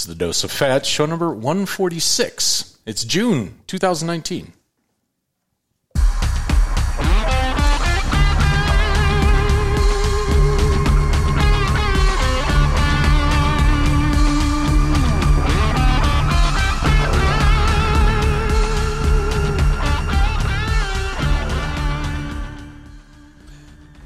It's the Dose of Fat, show number 146. It's June 2019.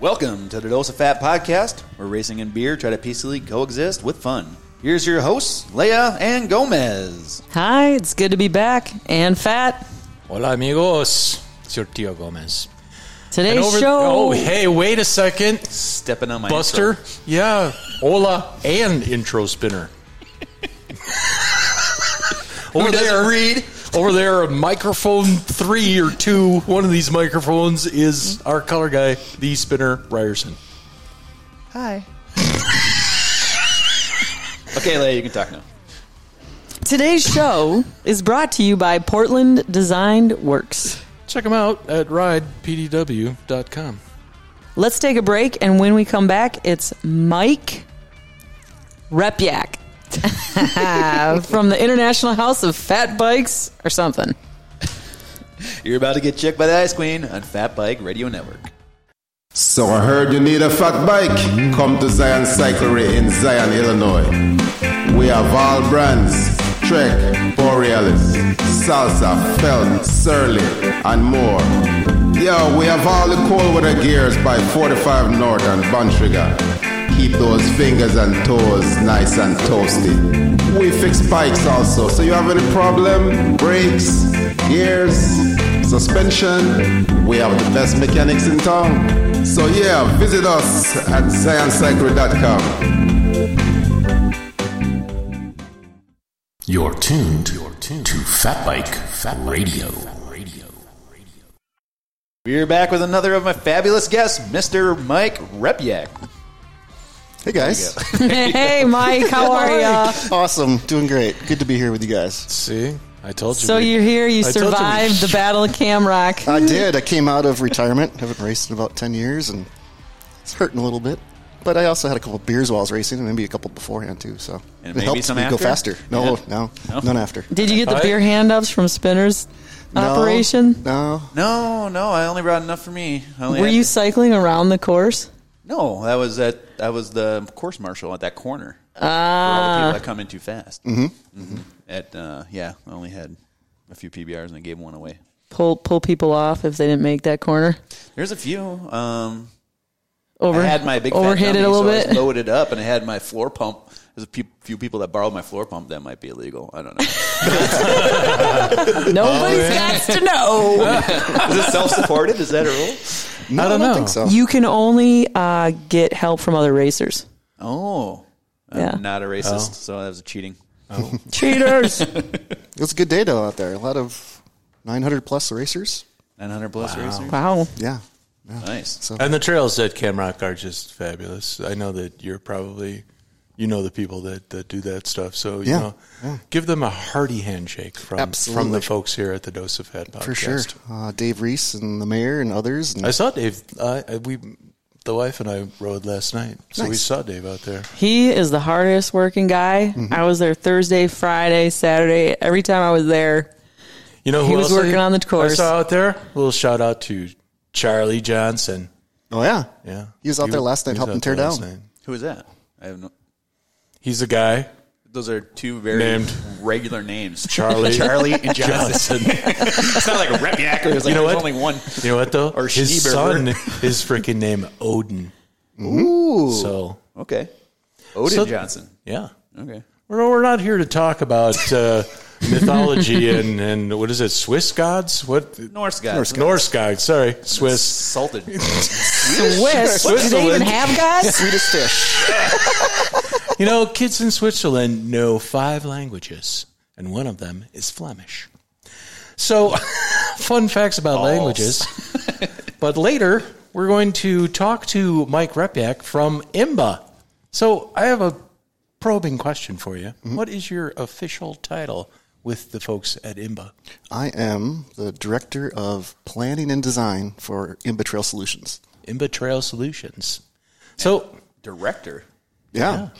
Welcome to the Dose of Fat podcast, where racing and beer try to peacefully coexist with fun. Here's your hosts, Leia and Gomez. Hi, it's good to be back and fat. Hola, amigos. It's your Tio Gomez. Today's And over- show. Oh, hey, wait a second. Stepping on my Buster? intro. Yeah. Hola and intro spinner. over there, read? over there, microphone three or two. One of these microphones is our color guy, the spinner Ryerson. Hi. Okay, Leia, you can talk now. Today's show is brought to you by Portland Designed Works. Check them out at ridepdw.com. Let's take a break, and when we come back, it's Mike Repyak from the International House of Fat Bikes or something. You're about to get checked by the Ice Queen on Fat Bike Radio Network. So I heard you need a fat bike. Come to Zion Cyclery in Zion, Illinois. We have all brands Trek, Borealis, Salsa, Felt, Surly, and more. Yo, we have all the cold weather gears by 45 North and Bontrager. Keep those fingers and toes nice and toasty. We fix bikes also, so you have any problem? Brakes, gears, suspension? We have the best mechanics in town. So yeah, visit us at zioncyclery.com. You're tuned, You're tuned to Fat Bike Fat Radio. Radio. We're back with another of my fabulous guests, Mr. Mike Repyak. Hey guys. hey, Mike, how are you? awesome. Doing great. Good to be here with you guys. See? I told you. So we- you're here. You I told you survived the Battle of Camrock. I did. I came out of retirement. Haven't raced in about 10 years and it's hurting a little bit. But I also had a couple beers while I was racing and maybe a couple beforehand too. So And it maybe helped some me go faster. No, Yeah. no, No? none after. Did you get the I- beer hand-ups from Spinner's No, operation? No. No, no, I only brought enough for me. I only Were had- you cycling around the course? No, that was at that was the course marshal at that corner. For all the people that come in too fast. Mm-hmm. At uh, yeah, I only had a few PBRs and I gave one away. Pull pull people off if they didn't make that corner. There's a few. Um, Over I had my big fat overhit it a little so bit. was loaded up, and I had my floor pump. There's a few, few people that borrowed my floor pump. That might be illegal. I don't know. Nobody's got to know. Is it self-supported? Is that a rule? No, I don't know. think so. You can only uh, get help from other racers. Oh, I'm Yeah. not a racist, so that was cheating. Cheaters. It was a good day though out there. A lot of 900 plus racers. 900 plus racers. wow. Yeah. Yeah. Nice. So And the trails at Camrock are just fabulous. I know that you're probably, you know, the people that, that do that stuff. So, you Yeah, know, yeah. give them a hearty handshake from, from the folks here at the Dose of Fat podcast. for sure. Uh, Dave Reese and the mayor and others. And I saw Dave. Uh, we, the wife and I rode last night. So we saw Dave out there. He is the hardest working guy. Mm-hmm. I was there Thursday, Friday, Saturday. Every time I was there, You know who He was working I- on the course. I saw out there? A little shout out to Charlie Johnson. oh yeah. Yeah. He was out there last night helping tear down. night. Who is that? I have no. He's a guy, Those are two very Named- regular names. Charlie. Charlie and Johnson. it's not like a Repyak. There's like, You know there's what? only one. You know what though? Or his Schneeberger. son is freaking name Odin. Ooh. So Okay. Odin So- Johnson. yeah, Okay. we're we're not here to talk about uh, mythology and and what is it? Swiss gods? What? Norse guy. Norse Norse gods. Sorry, Swiss. Salted. Swiss. Do they even Switzerland. have guys? Swedish fish. You know, kids in Switzerland know five languages, and one of them is Flemish. So, fun facts about languages. but later, we're going to talk to Mike Repyak from IMBA. So, I have a probing question for you. Mm-hmm. What is your official title with the folks at IMBA? I am the director of planning and design for Imba Trail Solutions. IMBA Trail Solutions. So, Director. Yeah,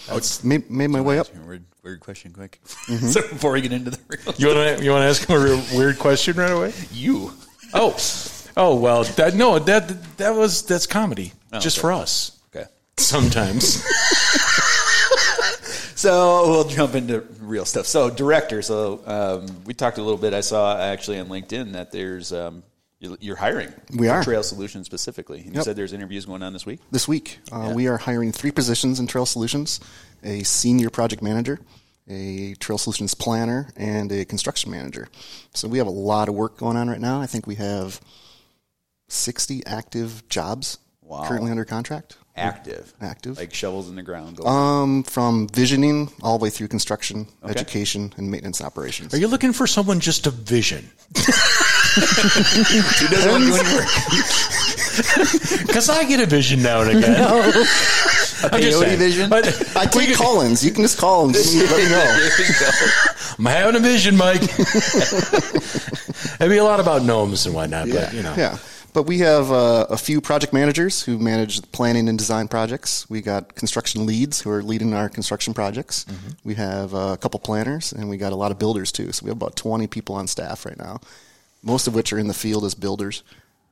made, made my way up. Weird, weird question, quick. Mm-hmm. so before we get into the real, You want to you want to ask him a real weird question right away? you. Oh, oh well, that no, that that was that's comedy, just okay. for us. Okay. Sometimes. So we'll jump into real stuff. So director. So um, we talked a little bit. I saw actually on LinkedIn that there's um, you- you're hiring. We are. Trail Solutions specifically. And you said there's interviews going on this week. This week, uh, we are hiring three positions in Trail Solutions: a senior project manager, a Trail Solutions planner, and a construction manager. So we have a lot of work going on right now. I think we have sixty active jobs Wow. currently under contract. Active. Active. Like shovels in the ground. Going Um, from visioning all the way through construction, education, and maintenance operations. Are you looking for someone just to vision? Who doesn't want to do any work? Because I get a vision now and again. I'm just peyote vision? But I take call-ins. You can just call and just let me know. I'm having a vision, Mike. It'd be a lot about gnomes and whatnot, but you know. Yeah. But we have uh, a few project managers who manage planning and design projects. We got construction leads who are leading our construction projects. Mm-hmm. We have uh, a couple planners, and we got a lot of builders too. So we have about 20 people on staff right now, most of which are in the field as builders.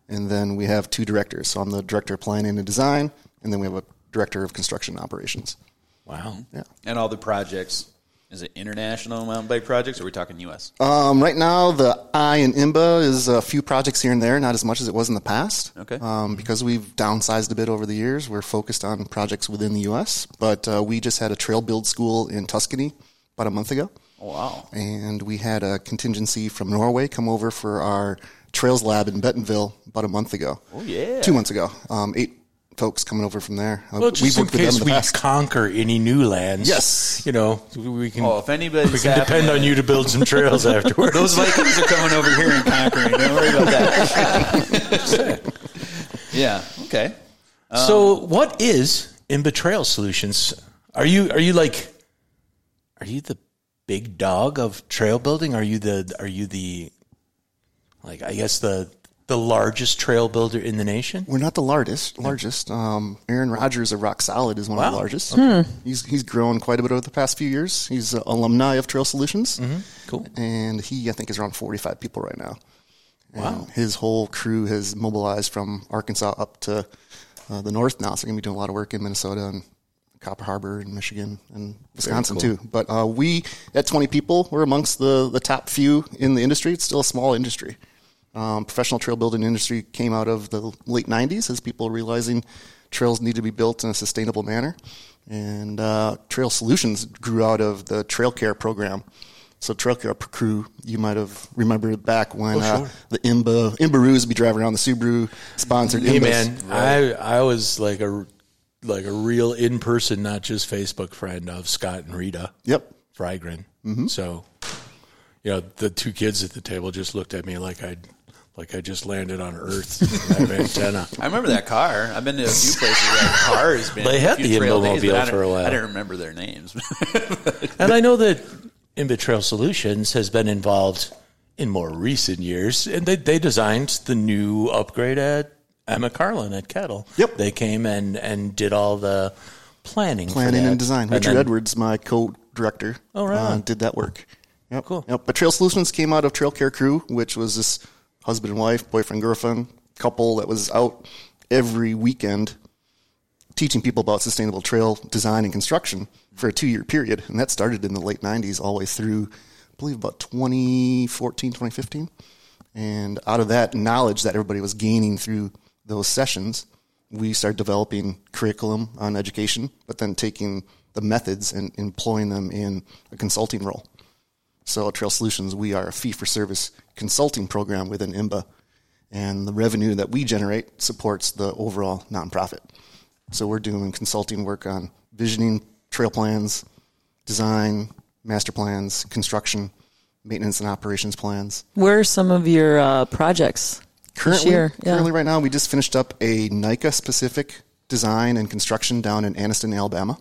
And then we have two directors. So I'm the director of planning and design, and then we have a director of construction operations. Wow. Yeah. And all the projects. Is it international mountain bike projects, or are we talking U.S.? Um, right now, the I in IMBA is a few projects here and there, not as much as it was in the past. Okay. Um, because we've downsized a bit over the years, we're focused on projects within the U.S. But uh, we just had a trail build school in Tuscany about a month ago, Oh, wow. and we had a contingency from Norway come over for our trails lab in Bentonville about a month ago. Oh, yeah. two months ago. Um, eight folks coming over from there. Well, just in with them case in the we past. conquer any new lands. Yes. You know, we can, Oh, if anybody, we can depend on you to build some trails afterwards. Those Vikings are coming over here and conquering. Don't worry about that. yeah. Okay. so, um, what is IMBA Trail Solutions? Are you are you like are you the big dog of trail building? Are you the are you the like I guess the the largest trail builder in the nation? We're not the largest. Largest. Um, Aaron Rodgers of Rock Solid is one of the largest. He's he's grown quite a bit over the past few years. He's an alumni of Trail Solutions. Cool. And he, I think, is around 45 people right now. And Wow. his whole crew has mobilized from Arkansas up to uh, the north now. So they're going to be doing a lot of work in Minnesota and Copper Harbor and Michigan and Wisconsin too. But uh, we, at 20 people, we're amongst the, the top few in the industry. It's still a small industry. Um, professional trail building industry came out of the late 90s as people realizing trails need to be built in a sustainable manner. And uh, Trail Solutions grew out of the Trail Care program. So Trail Care crew, you might have remembered back when Oh, sure. uh, the Imba Imbaroos be driving around the Subaru sponsored Hey Imbas. man, I I was like a like a real in person, not just Facebook friend of Scott and Rita Yep. Frygren. So, you know, the two kids at the table just looked at me like I'd like I just landed on Earth. I have antenna. I remember that car. I've been to a few places where that car has been. They had the trail days, Imbomobile I for a don't- while. I didn't remember their names. And I know that IMBA Trail Solutions has been involved in more recent years, and they, they designed the new upgrade at Emma Carlin at Kettle. Yep. They came and, and did all the planning, planning and design. Richard then- Edwards, my co-director, Oh, right uh, did that work. Yep. Cool. Yep. But Trail Solutions came out of Trail Care Crew, which was this husband and wife, boyfriend girlfriend couple that was out every weekend teaching people about sustainable trail design and construction for a two-year period, and that started in the late '90s all the way through, I believe, about 2014, 2015. And out of that knowledge that everybody was gaining through those sessions, we started developing curriculum on education, but then taking the methods and employing them in a consulting role. So at Trail Solutions, we are a fee-for-service consulting program within IMBA, and the revenue that we generate supports the overall nonprofit. So we're doing consulting work on visioning trail plans, design, master plans, construction, maintenance and operations plans. Where are some of your uh, projects Currently, this year? Yeah. currently, right now, we just finished up a NICA specific design and construction down in Anniston, Alabama.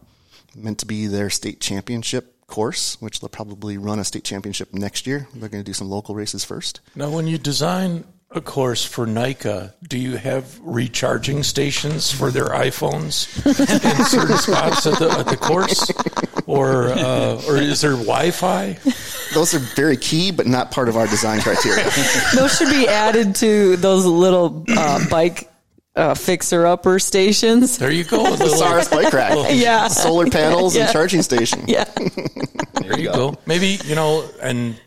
Meant to be their state championship course, which they'll probably run a state championship next year. They're going to do some local races first. Now, when you design a course for NICA, do you have recharging stations for their iPhones in certain spots at the, at the course? Or, uh, or is there Wi Fi? Those are very key, but not part of our design criteria. Those should be added to those little uh, bike uh, fixer upper stations. There you go. a little- SARS bike rack. Yeah. Solar panels Yeah. and charging station. Yeah. There you go. Maybe, you know, and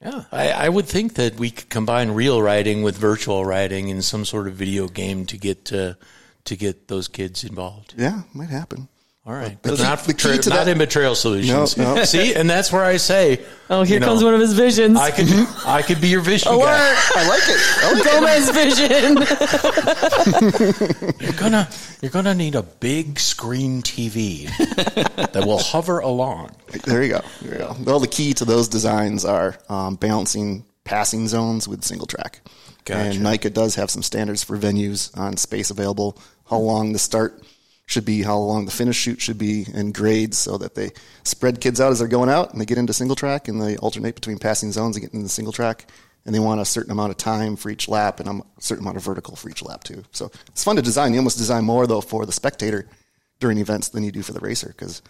yeah, I, I would think that we could combine real riding with virtual riding in some sort of video game to get to, to get those kids involved. Yeah, might happen. All right. The But not, the key to not that- IMBA Trail Solutions. No, no. See, and that's where I say, Oh, here you know, comes one of his visions. I could, I could be your vision guy. I like it. I like Gomez vision. You're gonna you're gonna need a big screen TV that will hover along. There you go. There you go. Well, the key to those designs are um, balancing passing zones with single track. Gotcha. And NICA does have some standards for venues on space available, how long the start should be, how long the finish chute should be, and grades so that they spread kids out as they're going out and they get into single track and they alternate between passing zones and get into single track. And they want a certain amount of time for each lap and a certain amount of vertical for each lap too. So it's fun to design. You almost design more though for the spectator during events than you do for the racer because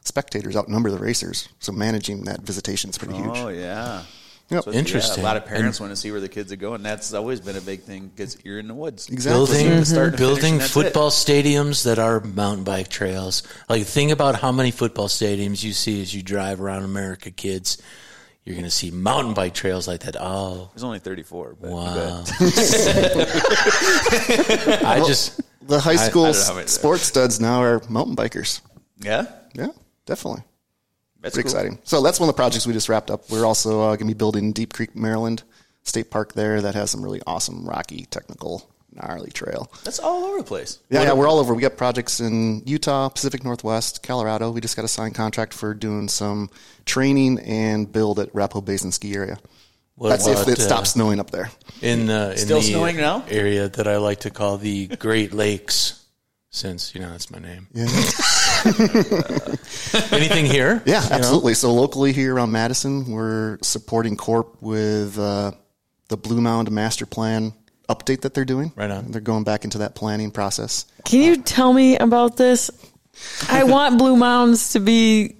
spectators outnumber the racers. So managing that visitation is pretty huge. Oh yeah. Yep. So, Interesting. Yeah, a lot of parents want to see where the kids are going. That's always been a big thing because you're in the woods. Exactly. Seeing Building the start and finish, building and that's football stadiums that are mountain bike trails. Like think about how many football stadiums you see as you drive around America, kids. You're gonna see mountain bike trails like that. Oh, There's only 34. But wow! I just The high school I don't know how many- sports studs now are mountain bikers. yeah, Yeah, definitely. That's Pretty cool. exciting. So that's one of the projects we just wrapped up. We're also uh, going to be building Deep Creek, Maryland State Park there that has some really awesome, rocky, technical, gnarly trail. That's all over the place. Yeah, yeah, we're all over. We got projects in Utah, Pacific Northwest, Colorado. We just got a signed contract for doing some training and build at Rapo Basin ski area. What That's if it uh, stops snowing up there. in the in Still the snowing now? area that I like to call the Great Lakes, since you know that's my name. Yeah, Anything here? yeah You know? absolutely. So locally here around Madison, we're supporting Corp with uh, the Blue Mound Master Plan update that they're doing. Right on. They're going back into that planning process. Can you tell me about this? I want Blue Mounds to be.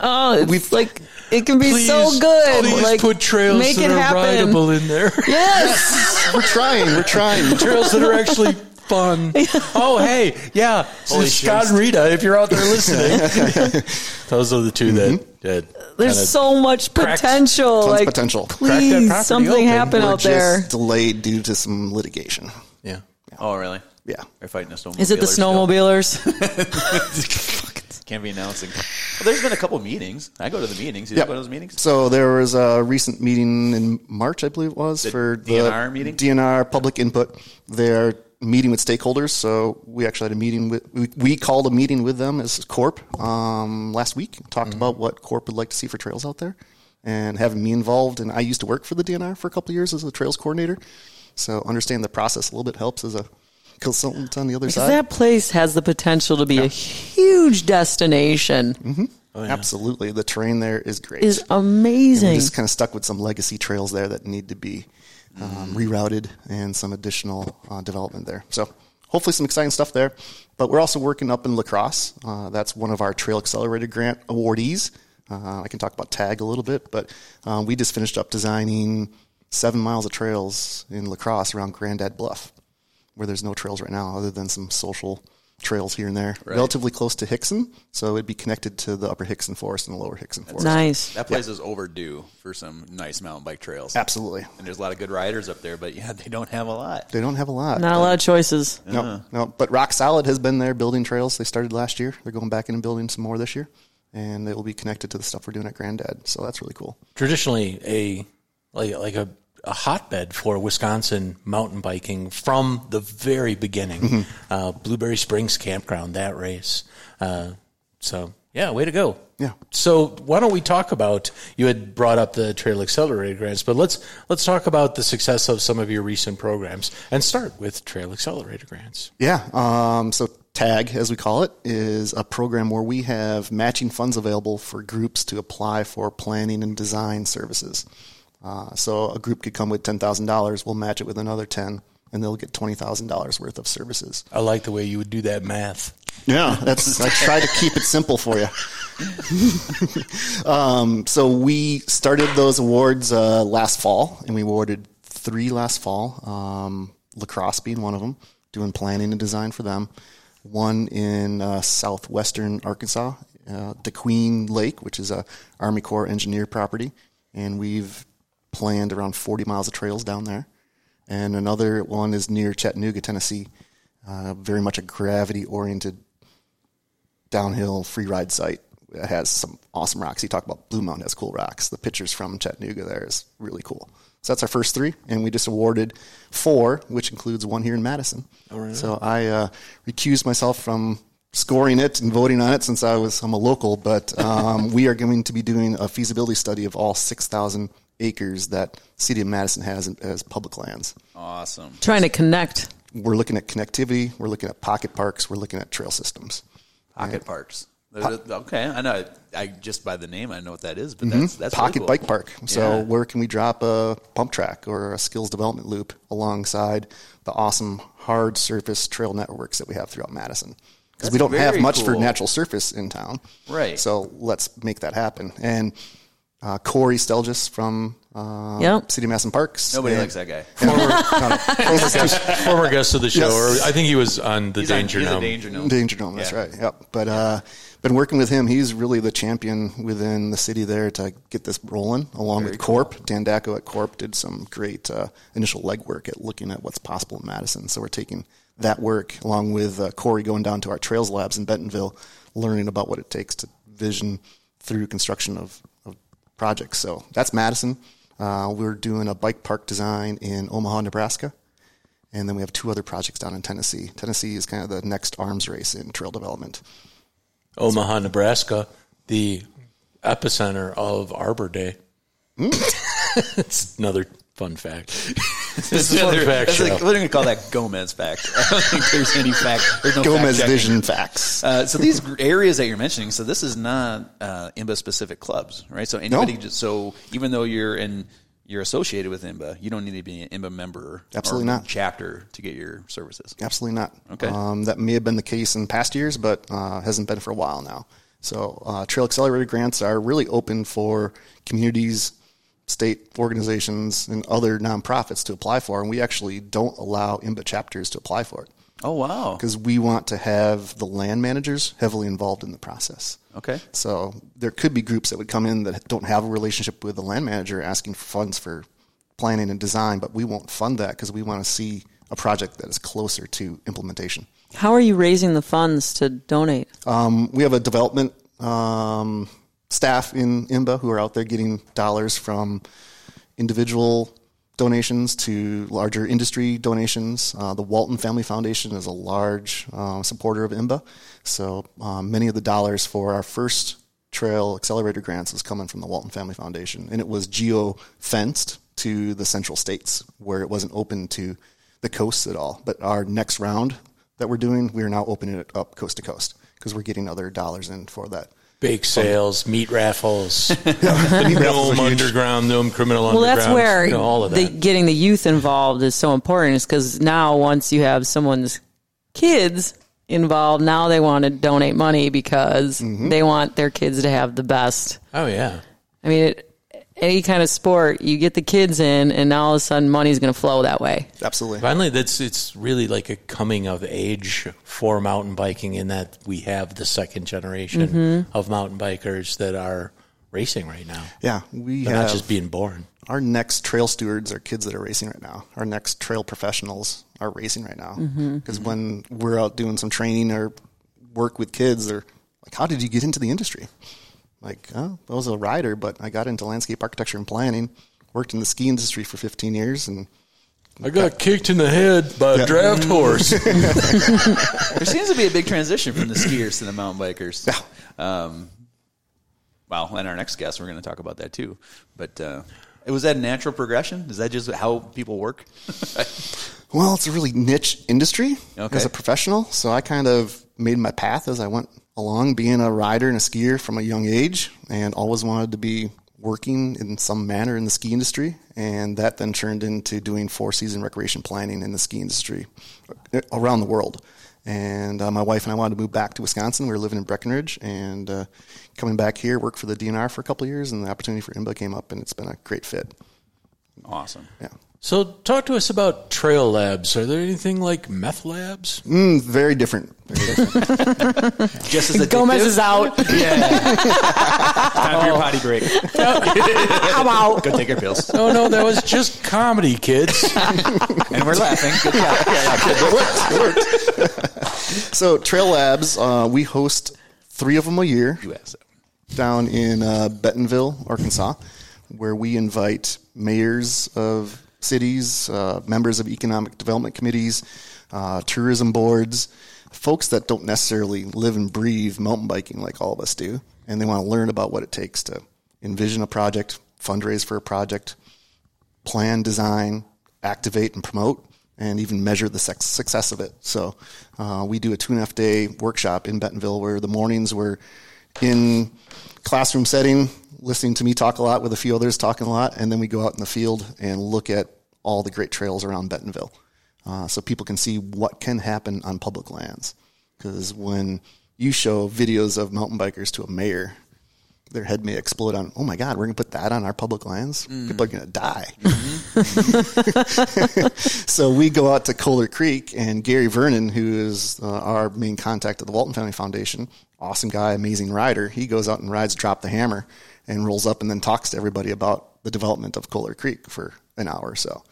Oh, it's We've- like it can be Please, so good. Please like put trails make that it are happen. rideable in there. Yes. We're trying. We're trying. trails that are actually fun. Oh, hey, yeah. So Holy Scott shit. and Rita, if you're out there listening, those are the two that mm-hmm. that There's so much cracked- potential. Tons of like potential. Crack please, something open. happen We're out there. just delayed due to some litigation. yeah. Oh, really? Yeah. They're fighting the snowmobilers. Is it the still. snowmobilers? Can't be announcing. Well, there's been a couple meetings. I go to the meetings. You Yep. go to those meetings? So there was a recent meeting in March, I believe it was, The for DNR the meeting? DNR public input. They're meeting with stakeholders. So we actually had a meeting with, we, we called a meeting with them as Corp um, last week, talked Mm-hmm. about what Corp would like to see for trails out there and having me involved. And I used to work for the DNR for a couple of years as a trails coordinator. So understand the process a little bit helps as a consultant on the other Because side. that place has the potential to be a huge destination. Mm-hmm. Absolutely. The terrain there is great. Is And amazing. we're just kind of stuck with some legacy trails there that need to be um, rerouted and some additional uh, development there. So hopefully some exciting stuff there. But we're also working up in La Crosse. Uh, that's one of our Trail Accelerator Grant awardees. Uh, I can talk about TAG a little bit, but um, we just finished up designing seven miles of trails in La Crosse around Grandad Bluff, where there's no trails right now other than some social trails here and there. Relatively close to Hixon, so it'd be connected to the upper Hixon Forest and the lower Hixon Forest. nice. That place is overdue for some nice mountain bike trails. Absolutely. And there's a lot of good riders up there, but yeah, they don't have a lot. They don't have a lot. Not a lot of choices. No, no. Uh-huh. But Rock Solid has been there building trails. They started last year. They're going back in and building some more this year, and they will be connected to the stuff we're doing at Granddad. So that's really cool. traditionally a like like a, a hotbed for Wisconsin mountain biking from the very beginning. Mm-hmm. Uh, Blueberry Springs Campground, that race. Uh, so yeah, way to go. Yeah. So why don't we talk about you had brought up the Trail Accelerator grants, but let's let's talk about the success of some of your recent programs and start with Trail Accelerator grants. Yeah. Um, so TAG, as we call it, is a program where we have matching funds available for groups to apply for planning and design services. Uh, so a group could come with ten thousand dollars. We'll match it with another ten, and they'll get twenty thousand dollars worth of services. I like the way you would do that math. Yeah, that's. I try to keep it simple for you. um, so we started those awards uh, last fall, and we awarded three last fall. Um, La Crosse being one of them, doing planning and design for them. One in uh, southwestern Arkansas, uh, DeQueen Lake, which is a Army Corps engineer property, and we've planned around 40 miles of trails down there. And another one is near Chattanooga, Tennessee, uh, very much a gravity oriented downhill free ride site. It has some awesome rocks. You talk about Blue Mountain has cool rocks. The pictures from Chattanooga there is really cool. So that's our first three, and we just awarded four, which includes one here in Madison. So I uh, recused myself from scoring it and voting on it since I was I'm a local, but um, we are going to be doing a feasibility study of all 6,000 acres that City of Madison has as public lands. Awesome. Trying to connect. We're looking at connectivity. We're looking at pocket parks. We're looking at trail systems. Pocket parks. Okay, I know. I just by the name, I know what that is. But that's mm-hmm. that's really pocket cool. bike park. So Yeah. where can we drop a pump track or a skills development loop alongside the awesome hard surface trail networks that we have throughout Madison? Because we don't have very much for natural surface in town. Right. So let's make that happen. And uh, Corey Stelgis from uh, Yep. City of Madison Parks. Nobody and- likes that guy. Former guest, former guest of the show, Yes. or I think he was on the He's Danger he's a Gnome. danger gnome. Danger Dome, that's Yeah. right. Yep. But uh, been working with him. He's really the champion within the city there to get this rolling, along with Corp. Dan Daco at Corp did some great uh, initial legwork at looking at what's possible in Madison. So we're taking that work along with uh, Corey going down to our Trails Labs in Bentonville, learning about what it takes to vision through construction of, of projects. So that's Madison. Uh, we're doing a bike park design in Omaha, Nebraska. And then we have two other projects down in Tennessee. Tennessee is kind of the next arms race in trail development. Omaha, Nebraska, the epicenter of Arbor Day. Hmm. it's another fun fact. this is a fun Another- fact that's show. like, we're going to call that Gomez fact. I don't think there's any fact. There's no Gomez fact-checking. Vision Facts. Uh, so these areas that you're mentioning, so this is not uh, IMBA specific clubs, right? So anybody just so even though you're in you're associated with IMBA, you don't need to be an IMBA member, Absolutely or not. chapter to get your services. Absolutely not. Okay. Um, that may have been the case in past years, but uh, hasn't been for a while now. So uh, Trail Accelerator grants are really open for communities, state organizations, and other nonprofits to apply for, and we actually don't allow IMBA chapters to apply for it Oh wow! because we want to have the land managers heavily involved in the process. Okay, So there could be groups that would come in that don't have a relationship with the land manager asking for funds for planning and design, but we won't fund that because we want to see a project that is closer to implementation. How are you raising the funds to donate? Um, we have a development um, staff in IMBA who are out there getting dollars from individual donations to larger industry donations. Uh, the Walton Family Foundation is a large uh, supporter of IMBA, so um, many of the dollars for our first trail accelerator grants is coming from the Walton Family Foundation, and it was geo fenced to the central states where it wasn't open to the coasts at all. But our next round that we're doing, we are now opening it up coast to coast because we're getting other dollars in for that. Bake sales, meat raffles, the gnome underground, gnome criminal Well, underground. that's where you know, all of the, that. getting the youth involved is so important. Is because now once you have someone's kids involved, now they want to donate money because Mm-hmm. they want their kids to have the best. oh yeah. I mean, it, any kind of sport, you get the kids in, and now all of a sudden money's going to flow that way. Absolutely. Finally, that's it's really like a coming of age for mountain biking in that we have the second generation Mm-hmm. of mountain bikers that are racing right now. Yeah, we They're have not just being born. our next trail stewards are kids that are racing right now. Our next trail professionals are racing right now. Because when we're out doing some training or work with kids, they're like, "How did you get into the industry?" Like, oh, I was a rider, but I got into landscape architecture and planning. Worked in the ski industry for 15 years, and I got kicked in the head by a draft horse. there seems to be a big transition from the skiers to the mountain bikers. Um, well, and our next guest, we're going to talk about that too. But uh, was that a natural progression? Is that just how people work? Well, it's a really niche industry Okay. as a professional. So I kind of made my path as I went along, being a rider and a skier from a young age, and always wanted to be working in some manner in the ski industry, and that then turned into doing four season recreation planning in the ski industry around the world. And uh, my wife and I wanted to move back to Wisconsin. We were living in Breckenridge, and uh, coming back here, worked for the DNR for a couple of years, and the opportunity for IMBA came up, and it's been a great fit. Awesome. Yeah. So, talk to us about trail labs. Are there anything like meth labs? Mm, very different. Very different. Just as Gomez is out. Time for your potty break. I'm out. Go take your pills. Oh no, that was just comedy, kids. And we're laughing. Good job. Yeah, yeah, good. so, Trail Labs, uh, we host three of them a year. You down in uh, Bentonville, Arkansas, where we invite mayors of cities, uh, members of economic development committees, uh, tourism boards, folks that don't necessarily live and breathe mountain biking like all of us do, and they want to learn about what it takes to envision a project, fundraise for a project, plan, design, activate, and promote, and even measure the success of it. So uh, we do a two and a half day workshop in Bentonville where the mornings we're in classroom setting, listening to me talk a lot with a few others talking a lot, and then we go out in the field and look at all the great trails around Bentonville. Uh, so people can see what can happen on public lands. Because when you show videos of mountain bikers to a mayor, their head may explode on, oh my God, we're going to put that on our public lands? People are going to die. so we go out to Coler Creek, and Gary Vernon, who is uh, our main contact at the Walton Family Foundation, awesome guy, amazing rider, he goes out and rides Drop the Hammer and rolls up and then talks to everybody about the development of Coler Creek for an hour or so.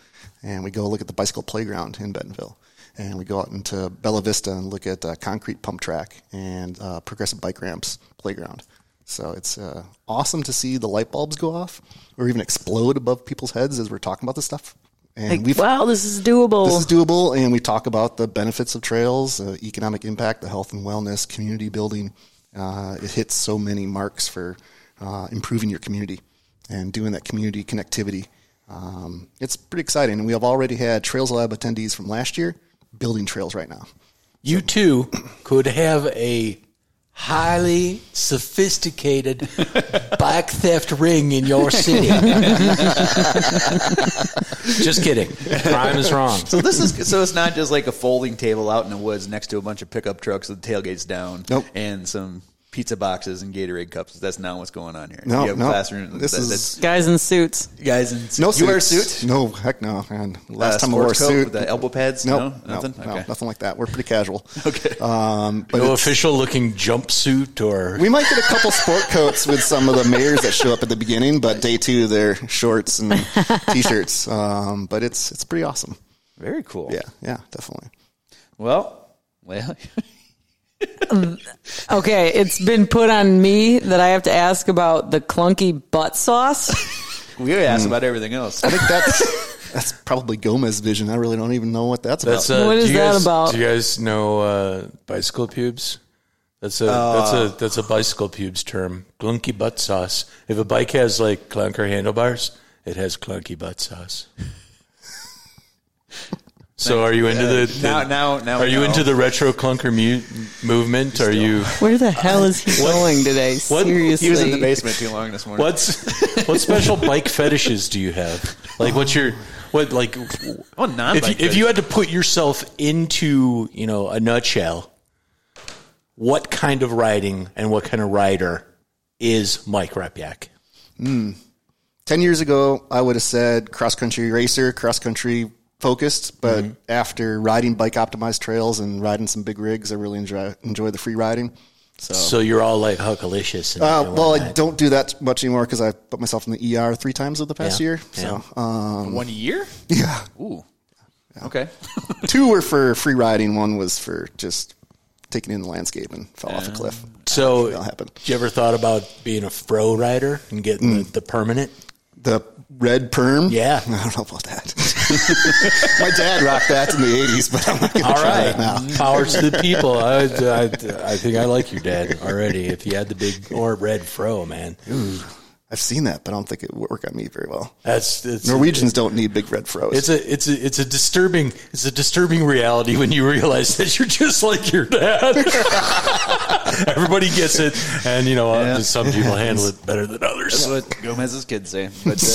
And we go look at the bicycle playground in Bentonville. And we go out into Bella Vista and look at uh, concrete pump track and uh, progressive bike ramps playground. So it's uh, awesome to see the light bulbs go off or even explode above people's heads as we're talking about this stuff. And Like, we've wow, this is doable. this is doable, and we talk about the benefits of trails, uh, economic impact, the health and wellness, community building. Uh, it hits so many marks for uh, improving your community and doing that community connectivity. Um, it's pretty exciting, and we have already had Trails Lab attendees from last year building trails right now. You too could have a highly sophisticated bike theft ring in your city. Just kidding. Crime is wrong. So this is so it's not just like a folding table out in the woods next to a bunch of pickup trucks with the tailgates down, Nope. and some pizza boxes and Gatorade cups. That's not what's going on here. No, you have no. classroom. This that- is- Guys in suits. guys in suits. No you wear a suits. suit. No, heck no. Man. Last Uh, time I wore a suit. with the elbow pads? Nope, No? Nothing? No, Okay. nothing like that. We're pretty casual. Okay. Um, but No official looking jumpsuit or We might get a couple sport coats with some of the mayors that show up at the beginning, but day two they're shorts and t-shirts. Um, but it's it's pretty awesome. Very cool. Yeah, yeah, definitely. Well, well, Okay, it's been put on me that I have to ask about the clunky butt sauce. we asked about everything else. I think that's that's probably Gomez vision. I really don't even know what that's, that's about. uh, What is do you that guys, about? Do you guys know uh, bicycle pubes? That's a that's a that's a bicycle pubes term. Clunky butt sauce. If a bike has like clunker handlebars, it has clunky butt sauce. So are you into uh, the, the- now- now- now Are you know. into the retro clunker mu- movement? Are you Where the hell is he going today? what- Seriously. He was in the basement too long this morning. what's what special bike fetishes do you have? Like what's your what like Oh, non-bike if you, if you had to put yourself into you know a nutshell, what kind of riding and what kind of rider is Mike Repyak? Hmm. Ten years ago, I would have said cross country racer, cross country focused. But after riding bike optimized trails and riding some big rigs, I really enjoy enjoy the free riding. So. So you're all like Huckalicious. And, Uh, well, I don't do that much anymore because I put myself in the ER three times over the past Yeah, year. So, um, one year? yeah, Ooh. Okay. two were for free riding. One was for just taking in the landscape and fell off a cliff. So, That'll happen. did you ever thought about being a fro rider and getting Mm. the, the permanent? The red perm. Yeah. I don't know about that. My dad rocked that in the '80s, but I'm not going to try right, that now. power to the people. I, I, I think I like your dad already. If you had the big or red fro, man, I've seen that, but I don't think it would work on me very well. that's it's, Norwegians don't need big red froze. It's a it's a it's a disturbing it's a disturbing reality when you realize that you're just like your dad. Everybody gets it, and you know uh, Yeah. some people handle it better than others. That's what Gomez's kids say. But uh,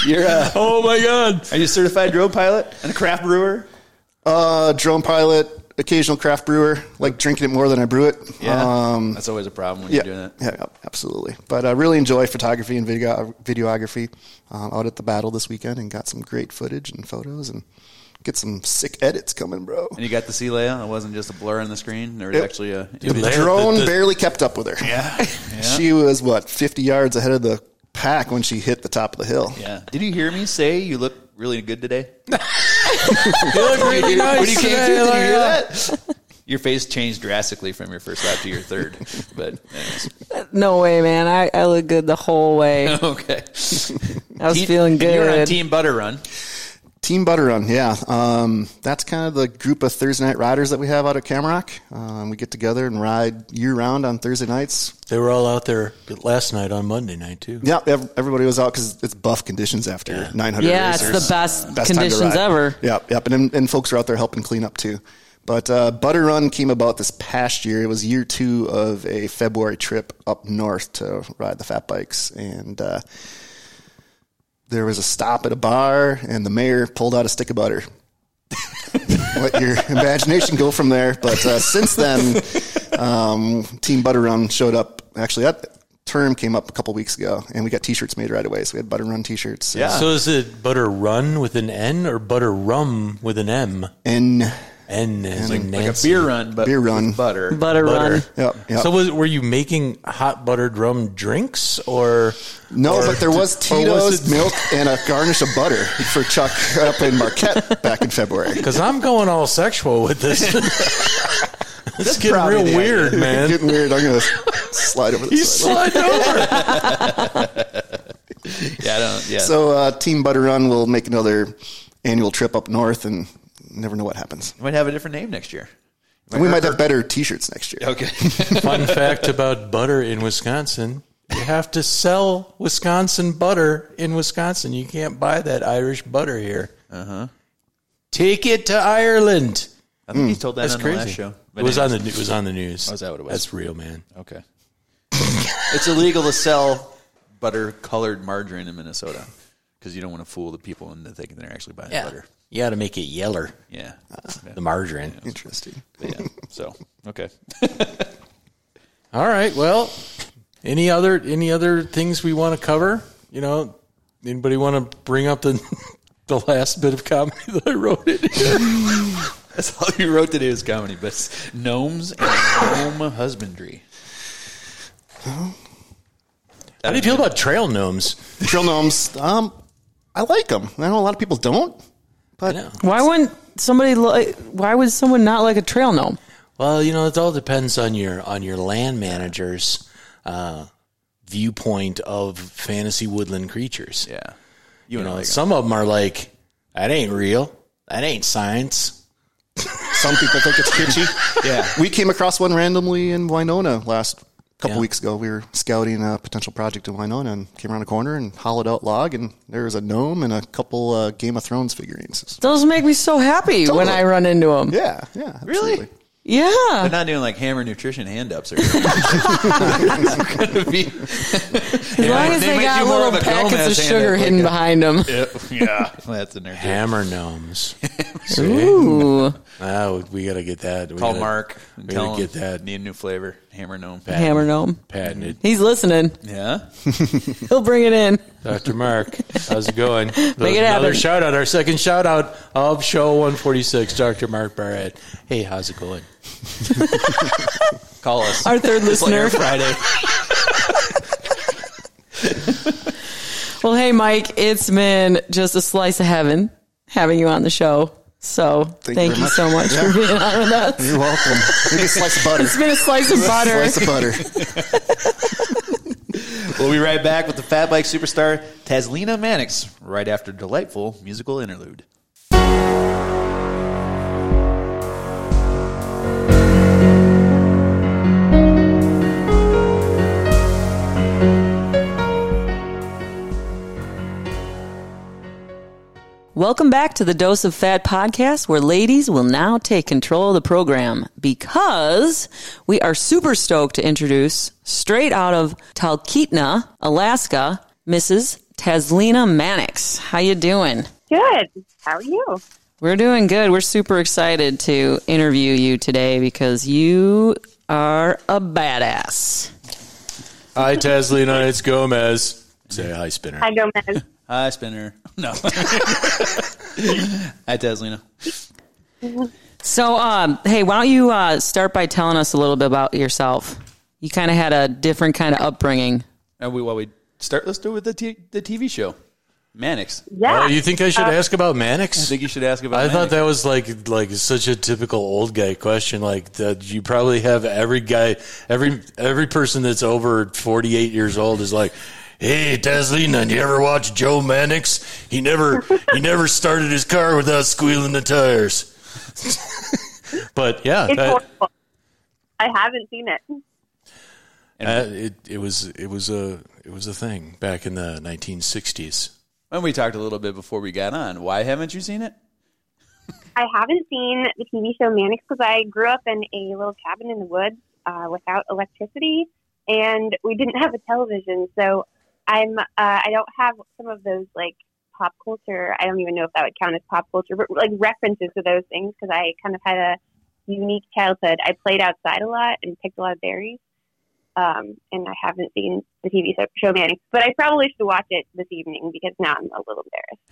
you're uh, Oh my god! are you a certified drone pilot and a craft brewer? Uh, drone pilot, occasional craft brewer, like drinking it more than I brew it. Um, that's always a problem when yeah, you're doing that. yeah, yeah, absolutely. But I really enjoy photography and video videography. Um, out at the battle this weekend and got some great footage and photos and get some sick edits coming, bro. And you got to see Leia. It wasn't just a blur on the screen. There was Yep. actually a. The Leia- drone the- the- barely kept up with her. yeah. She was what 50 yards ahead of the pack when she hit the top of the hill. Yeah. Did you hear me say you look really good today? You look really nice when you came today, through, did you hear that? Your face changed drastically from your first lap to your third. But anyways. No way, man. I, I look good the whole way. okay. I was Team- feeling and You're on good. Team Butter Run. Team Butter Run, yeah. Um, that's kind of the group of Thursday night riders that we have out at Camrock. Um, we get together and ride year round on Thursday nights. They were all out there last night on Monday night too. Yeah, everybody was out because it's buff conditions after 900 Yeah, it's the best time to conditions ever. Yep, yep. And, and folks are out there helping clean up too. But uh, Butter Run came about this past year. It was year two of a February trip up north to ride the fat bikes. And uh, there was a stop at a bar, and the mayor pulled out a stick of butter. Let your imagination go from there. But uh, since then, um, Team Butter Run showed up. Actually, that term came up a couple weeks ago, and we got T-shirts made right away. So we had Butter Run T-shirts. Yeah. So is it butter run with an N or butter rum with an M? and N is Like like a Like a Nancy. beer run, but Beer run. butter. Butter, butter. run. Yep, yep. So was, were you making hot buttered rum drinks or No, or- but there was or was Tito's it- milk and a garnish of butter for Chuck up in Marquette back in February. Because I'm going all sexual with this. it's getting real the weird, man. Getting weird. I'm gonna slide over You this slide over. Yeah, I don't. Yeah. So uh, Team Butter Run will make another annual trip up north, and never know what happens. you might have a different name next year. We might have better T-shirts next year. Okay. Fun fact about butter in Wisconsin: you have to sell Wisconsin butter in Wisconsin. You can't buy that Irish butter here. Uh huh. Take it to Ireland. I think he told that That's on crazy. the last show. It But was on the it was on the news. Oh, is that what it was? That's real, man. Okay. it's illegal to sell butter colored margarine in Minnesota because you don't want to fool the people into thinking they're actually buying butter. You got to make it yeller. Yeah. The margarine. Interesting. But yeah. So okay. All right. Well, any other any other things we want to cover? You know, anybody want to bring up the the last bit of comedy that I wrote in here? That's all you wrote today was comedy, but it's gnomes and gnome husbandry. How do you feel about trail gnomes? Trail gnomes. Um, I like them. I know a lot of people don't, I but. Why wouldn't somebody like? Why would someone not like a trail gnome? Well, you know, it all depends on your on your land manager's uh, viewpoint of fantasy woodland creatures. Yeah. You, You know, like some of them are like, that ain't real. That ain't science. some people think it's kitschy. Yeah. We came across one randomly in Winona last couple Yeah. weeks ago. We were scouting a potential project in Winona and came around a corner and hollowed out log, and there was a gnome and a couple uh, Game of Thrones figurines. Those make me so happy when I run into them. Yeah, yeah, Really? Yeah. They're not doing like hammer nutrition hand ups or it's gonna be As long as they they, got little of a packets of sugar up, hidden like a- behind them. yeah. Well, that's in there. Hammer gnomes. See? Ooh. Ah, we got to get that. We Call gotta- Mark we gotta get that need a new flavor. Hammer gnome. Hammer gnome. patented. He's listening. Yeah. He'll bring it in. Dr. Mark, how's it going? Make it Another shout out, our second shout out of show 146, Dr. Mark Barrett. Hey, how's it going? Call us. Our third listener. our Friday. Well, hey, Mike, it's been just a slice of heaven having you on the show. So thank, you you so much for being on with us. You're welcome. Maybe a slice of butter. It's been a slice of butter. Slice of butter. We'll be right back with the Fat Bike superstar Tazlina Mannix right after delightful musical interlude. Welcome back to the Dose of Fat podcast, where ladies will now take control of the program because we are super stoked to introduce, straight out of Talkeetna, Alaska, Mrs. Tazlina Mannix. How you doing? Good. How are you? We're doing good. We're super excited to interview you today because you are a badass. Hi, Tazlina. It's Gomez. Say hi, Spinner. Hi, Gomez. Hi, Spinner. No. Hi, Tazlina. So, um, hey, why don't you uh, start by telling us a little bit about yourself? You kind of had a different kind of upbringing. And we, well, we start. Let's do it with the t- the TV show, Mannix. Yeah. Oh, you think I should ask about I think you should ask about. I thought that was like like such a typical old guy question. Like that, you probably have every guy, every every person that's over forty eight years old is like, "Hey, Tazlina, you ever watch Joe Mannix? He never he never started his car without squealing the tires." but yeah, it's that- horrible. I haven't seen it. uh, it it was it was a it was a thing back in the nineteen sixties. And we talked a little bit before we got on. Why haven't you seen it? I haven't seen the TV show Mannix because I grew up in a little cabin in the woods uh, without electricity, and we didn't have a television. So I'm uh, I don't have some of those like pop culture. I don't even know if that would count as pop culture, but like references to those things because I kind of had a unique childhood. I played outside a lot and picked a lot of berries. Um, and I haven't seen the TV show- show Mannix, but I probably should watch it this evening because now I'm a little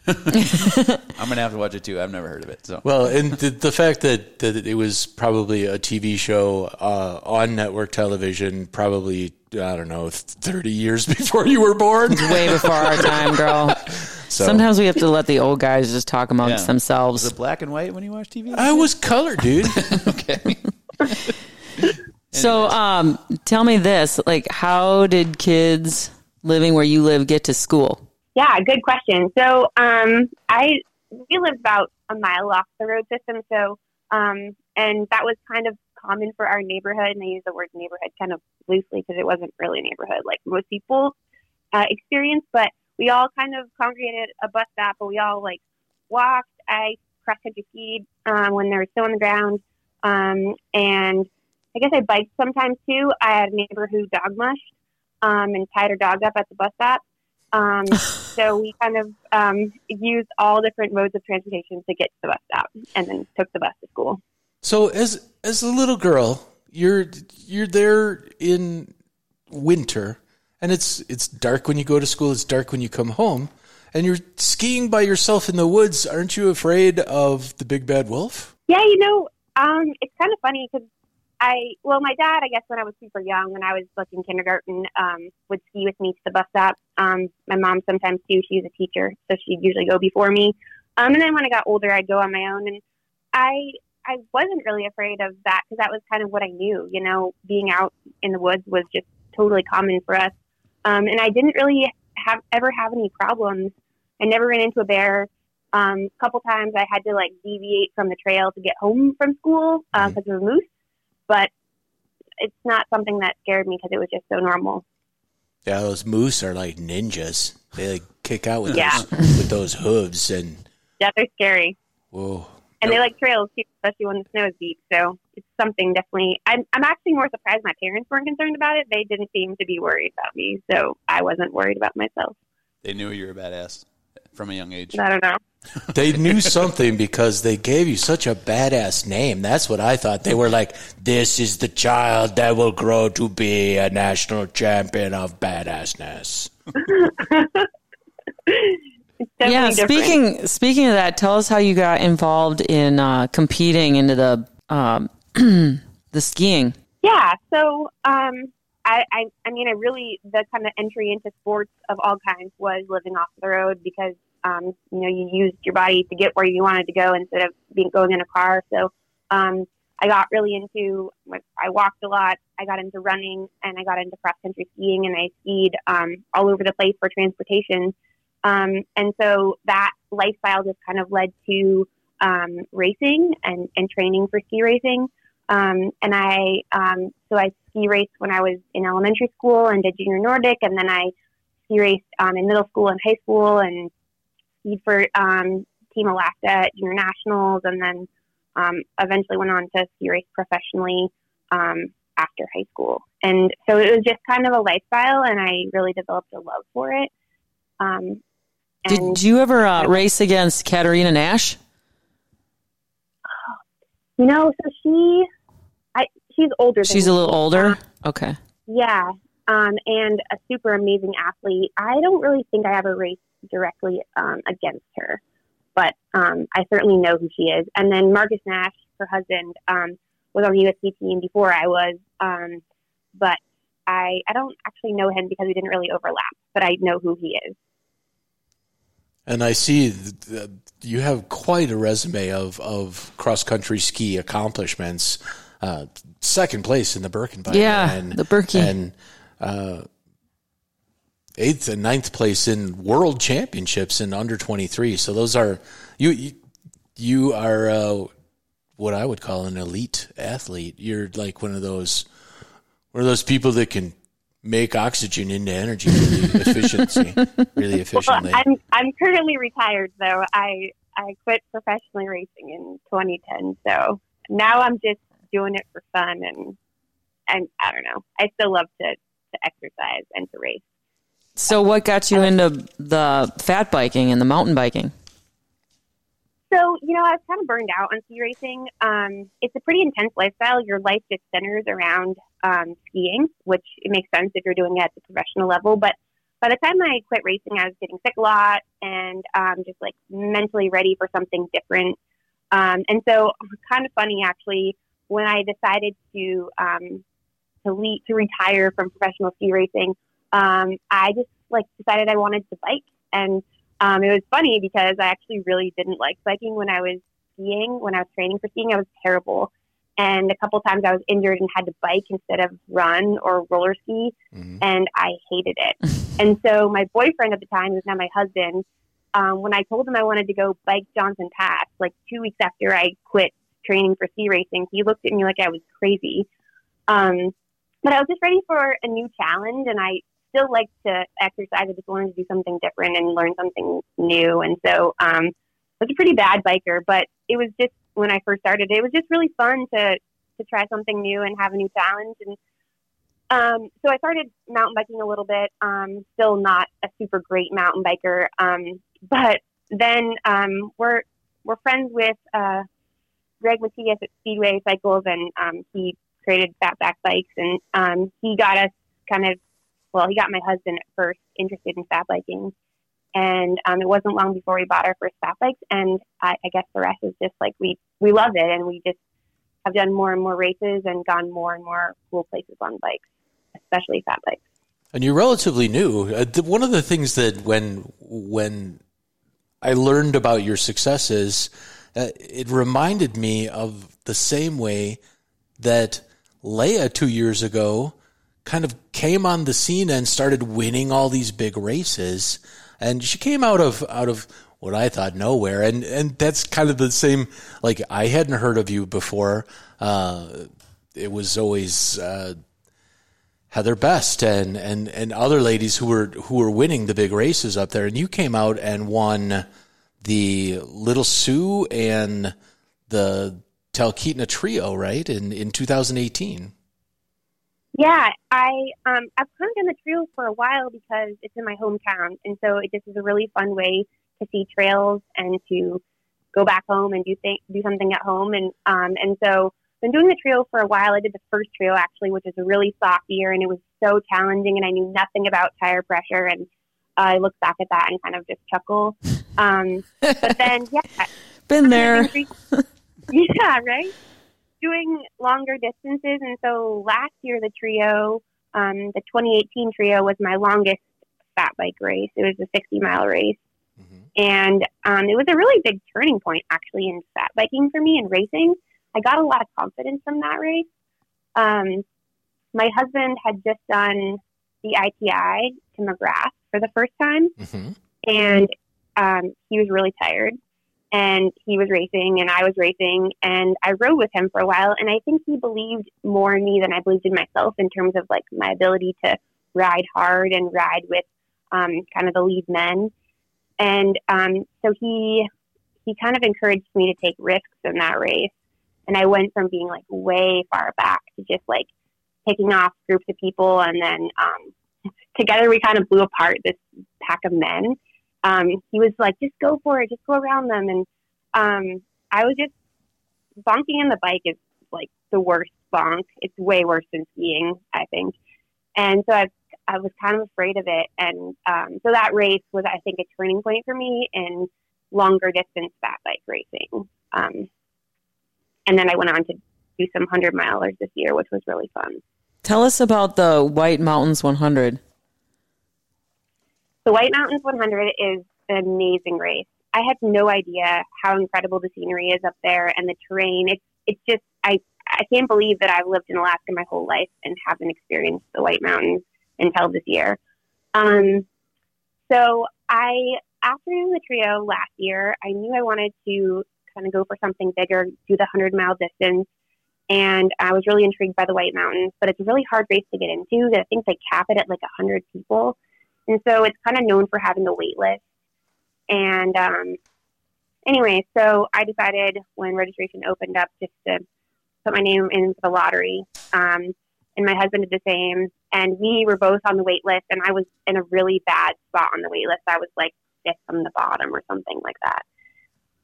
embarrassed. I'm gonna have to watch it too. I've never heard of it. So Well, and the, the fact that, that it was probably a TV show uh, on network television, probably I don't know, thirty years before you were born. Way before our time, girl. So Sometimes we have to let the old guys just talk amongst Yeah. was themselves. it black and white when you watch TV? I was color, dude. okay. So, um, tell me this: like, how did kids living where you live get to school? Yeah, good question. So, um, I we lived about a mile off the road system, so um, and that was kind of common for our neighborhood. And I use the word neighborhood kind of loosely because it wasn't really a neighborhood like most people uh, experience. But we all kind of congregated a bus stop, but we all like walked. I cross country skied um, when there was snow on the ground, um, and I guess I biked sometimes too. I had a neighbor who dog mushed um, and tied her dog up at the bus stop. Um, so we kind of um, used all different modes of transportation to get to the bus stop, and then took the bus to school. so as as a little girl, you're you're there in winter, and it's it's dark when you go to school. It's dark when you come home, and you're skiing by yourself in the woods. Aren't you afraid of the big bad wolf? Yeah, you know, um, it's kind of funny because I, well, my dad, I guess when I was super young, when I was like in kindergarten, um, would ski with me to the bus stop. Um, my mom sometimes too. She's a teacher, so she'd usually go before me. Um, and then when I got older, I'd go on my own, and I, I wasn't really afraid of that because that was kind of what I knew. You know, being out in the woods was just totally common for us. Um, and I didn't really have ever have any problems. I never ran into a bear. Um, a couple times I had to like deviate from the trail to get home from school because of a moose, but it's not something that scared me because it was just so normal. Yeah, those moose are like ninjas. They like kick out with Yeah. those with those hooves and Yeah, they're scary, whoa. and they like trails too, especially when the snow is deep. So it's something definitely. I'm I'm actually more surprised my parents weren't concerned about it. They didn't seem to be worried about me, so I wasn't worried about myself. They knew you were a badass from a young age. I don't know. They knew something because they gave you such a badass name. That's what I thought. They were like, "This is the child that will grow to be a national champion of badassness." Yeah. different. Speaking speaking of that, tell us how you got involved in uh, competing into the um, the skiing. Yeah. So, um, I, I, I mean, I really the kind of entry into sports of all kinds was living off the road because, um, you know, you used your body to get where you wanted to go instead of being going in a car. So, um, I got really into. I walked a lot. I got into running, and I got into cross country skiing, and I skied um, all over the place for transportation. Um, and so that lifestyle just kind of led to um, racing and, and training for ski racing. Um, and I, um, so I ski raced when I was in elementary school and did junior Nordic, and then I ski raced um, in middle school and high school, and skied for um, Team Alaska at junior nationals, and then um, eventually went on to ski race professionally um, after high school. And so it was just kind of a lifestyle, and I really developed a love for it. Um, Did you ever uh, race against Katarina Nash? you know, so she, she's older. than She's a me. little older. Okay. Yeah, um, and a super amazing athlete. I don't really think I ever raced directly um, against her, but um, I certainly know who she is. And then Marcus Nash, her husband, um, was on the USC team before I was, um, but I I don't actually know him because we didn't really overlap. But I know who he is. And I see that you have quite a resume of, of cross country ski accomplishments. Uh, second place in the Birkebeiner. Yeah, and, the Birkie. And uh, eighth and ninth place in world championships in under 23. So those are, you, you, you are uh, what I would call an elite athlete. You're like one of those, one of those people that can make oxygen into energy really efficiency, really Well, efficiently. I'm I'm currently retired though. I I quit professionally racing in 2010, so now I'm just doing it for fun and and I don't know. I still love to to exercise and to race. So, what got you into the fat biking and the mountain biking? So, you know, I was kind of burned out on ski racing. Um, it's a pretty intense lifestyle. Your life just centers around um, skiing, which it makes sense if you're doing it at the professional level. But by the time I quit racing, I was getting sick a lot and um, just like mentally ready for something different. Um, and so, kind of funny actually, when I decided to um, to leave, to retire from professional ski racing, um, I just like decided I wanted to bike and um, it was funny because I actually really didn't like biking when I was skiing. When I was training for skiing, I was terrible. And a couple times I was injured and had to bike instead of run or roller ski, and I hated it. and so my boyfriend at the time, who's now my husband, um, when I told him I wanted to go bike Johnson Pass, like two weeks after I quit training for sea racing, he looked at me like I was crazy. Um, but I was just ready for a new challenge, and I still like to exercise. I just wanted to do something different and learn something new. And so um, I was a pretty bad biker, but it was just when I first started, it was just really fun to to try something new and have a new challenge. And um, so I started mountain biking a little bit. Um, still not a super great mountain biker, um, but then um, we're we're friends with uh, Greg Matyas at Speedway Cycles, and um, he created Fatback Bikes, and um, he got us kind of well, he got my husband at first interested in fat biking. And um, it wasn't long before we bought our first fat bikes. And I, I guess the rest is just like we, we love it. And we just have done more and more races and gone more and more cool places on bikes, especially fat bikes. And you're relatively new. Uh, th- one of the things that when when I learned about your successes, uh, it reminded me of the same way that Leia two years ago kind of came on the scene and started winning all these big races. And she came out of out of what I thought nowhere, and and that's kind of the same. Like I hadn't heard of you before. Uh, it was always. Uh, Heather Best and, and, and other ladies who were who were winning the big races up there, and you came out and won the Little Su and the Talkeetna Trio, right? In in 2018. Yeah, I um I've kind of done the trails for a while because it's in my hometown, and so it just is a really fun way to see trails and to go back home and do th- do something at home, and um and so been doing the trio for a while. I did the first trio actually, which is a really soft year, and it was so challenging, and I knew nothing about tire pressure, and I look back at that and kind of just chuckle. Um, but then yeah, Been there. yeah, right. Doing longer distances, and so last year the trio, um, the 2018 trio, was my longest fat bike race. It was a 60 mile race, and um, it was a really big turning point actually in fat biking for me and racing. I got a lot of confidence from that race. Um, my husband had just done the ITI to McGrath for the first time, Mm-hmm. and um, he was really tired and he was racing and I was racing and I rode with him for a while and I think he believed more in me than I believed in myself in terms of like my ability to ride hard and ride with um, kind of the lead men and um, so he he kind of encouraged me to take risks in that race. And I went from being like way far back to just like picking off groups of people. And then um, together we kind of blew apart this pack of men. Um, he was like, just go for it, just go around them. And um, I was just bonking in the bike is like the worst bonk. It's way worse than skiing, I think. And so I, I was kind of afraid of it. And um, so that race was, I think, a turning point for me in longer distance fat bike racing. Um, and then I went on to do some 100 milers this year, which was really fun. Tell us about the White Mountains 100. The White Mountains 100 is an amazing race. I had no idea how incredible the scenery is up there and the terrain. It's it's just I I can't believe that I've lived in Alaska my whole life and haven't experienced the White Mountains until this year. Um, so I after doing the trio last year, I knew I wanted to kind of go for something bigger, do the hundred mile distance, and I was really intrigued by the White Mountains. But it's a really hard race to get into. I think they cap it at like a hundred people, and so it's kind of known for having the wait list. And um, anyway, so I decided when registration opened up just to put my name in the lottery. Um, and my husband did the same. And we were both on the wait list, and I was in a really bad spot on the wait list. I was like fifth from the bottom or something like that.